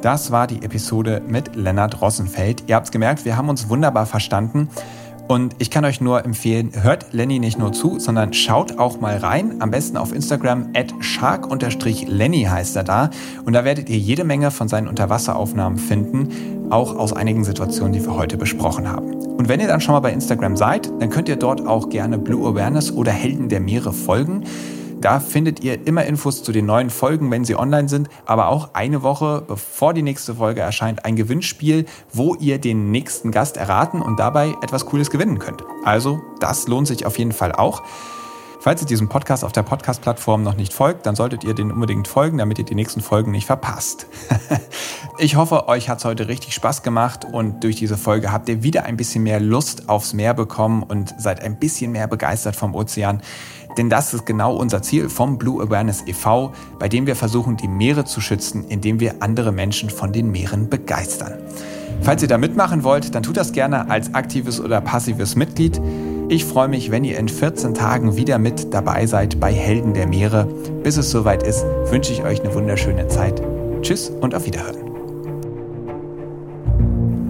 Das war die Episode mit Lennart Rossenfeld. Ihr habt es gemerkt, wir haben uns wunderbar verstanden. Und ich kann euch nur empfehlen, hört Lenny nicht nur zu, sondern schaut auch mal rein. Am besten auf Instagram at shark-lenny heißt er da. Und da werdet ihr jede Menge von seinen Unterwasseraufnahmen finden, auch aus einigen Situationen, die wir heute besprochen haben. Und wenn ihr dann schon mal bei Instagram seid, dann könnt ihr dort auch gerne Blue Awareness oder Helden der Meere folgen. Da findet ihr immer Infos zu den neuen Folgen, wenn sie online sind, aber auch eine Woche bevor die nächste Folge erscheint ein Gewinnspiel, wo ihr den nächsten Gast erraten und dabei etwas Cooles gewinnen könnt. Also, das lohnt sich auf jeden Fall auch. Falls ihr diesem Podcast auf der Podcast-Plattform noch nicht folgt, dann solltet ihr den unbedingt folgen, damit ihr die nächsten Folgen nicht verpasst. ich hoffe, euch hat es heute richtig Spaß gemacht und durch diese Folge habt ihr wieder ein bisschen mehr Lust aufs Meer bekommen und seid ein bisschen mehr begeistert vom Ozean. Denn das ist genau unser Ziel vom Blue Awareness e.V., bei dem wir versuchen, die Meere zu schützen, indem wir andere Menschen von den Meeren begeistern. Falls ihr da mitmachen wollt, dann tut das gerne als aktives oder passives Mitglied. Ich freue mich, wenn ihr in 14 Tagen wieder mit dabei seid bei Helden der Meere. Bis es soweit ist, wünsche ich euch eine wunderschöne Zeit. Tschüss und auf Wiederhören.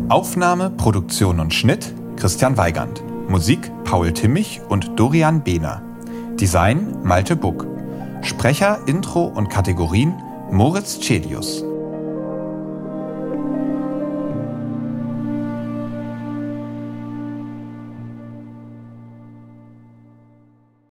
Aufnahme, Produktion und Schnitt Christian Weigand. Musik Paul Timmich und Dorian Behner. Design Malte Buck. Sprecher, Intro und Kategorien Moritz Celius.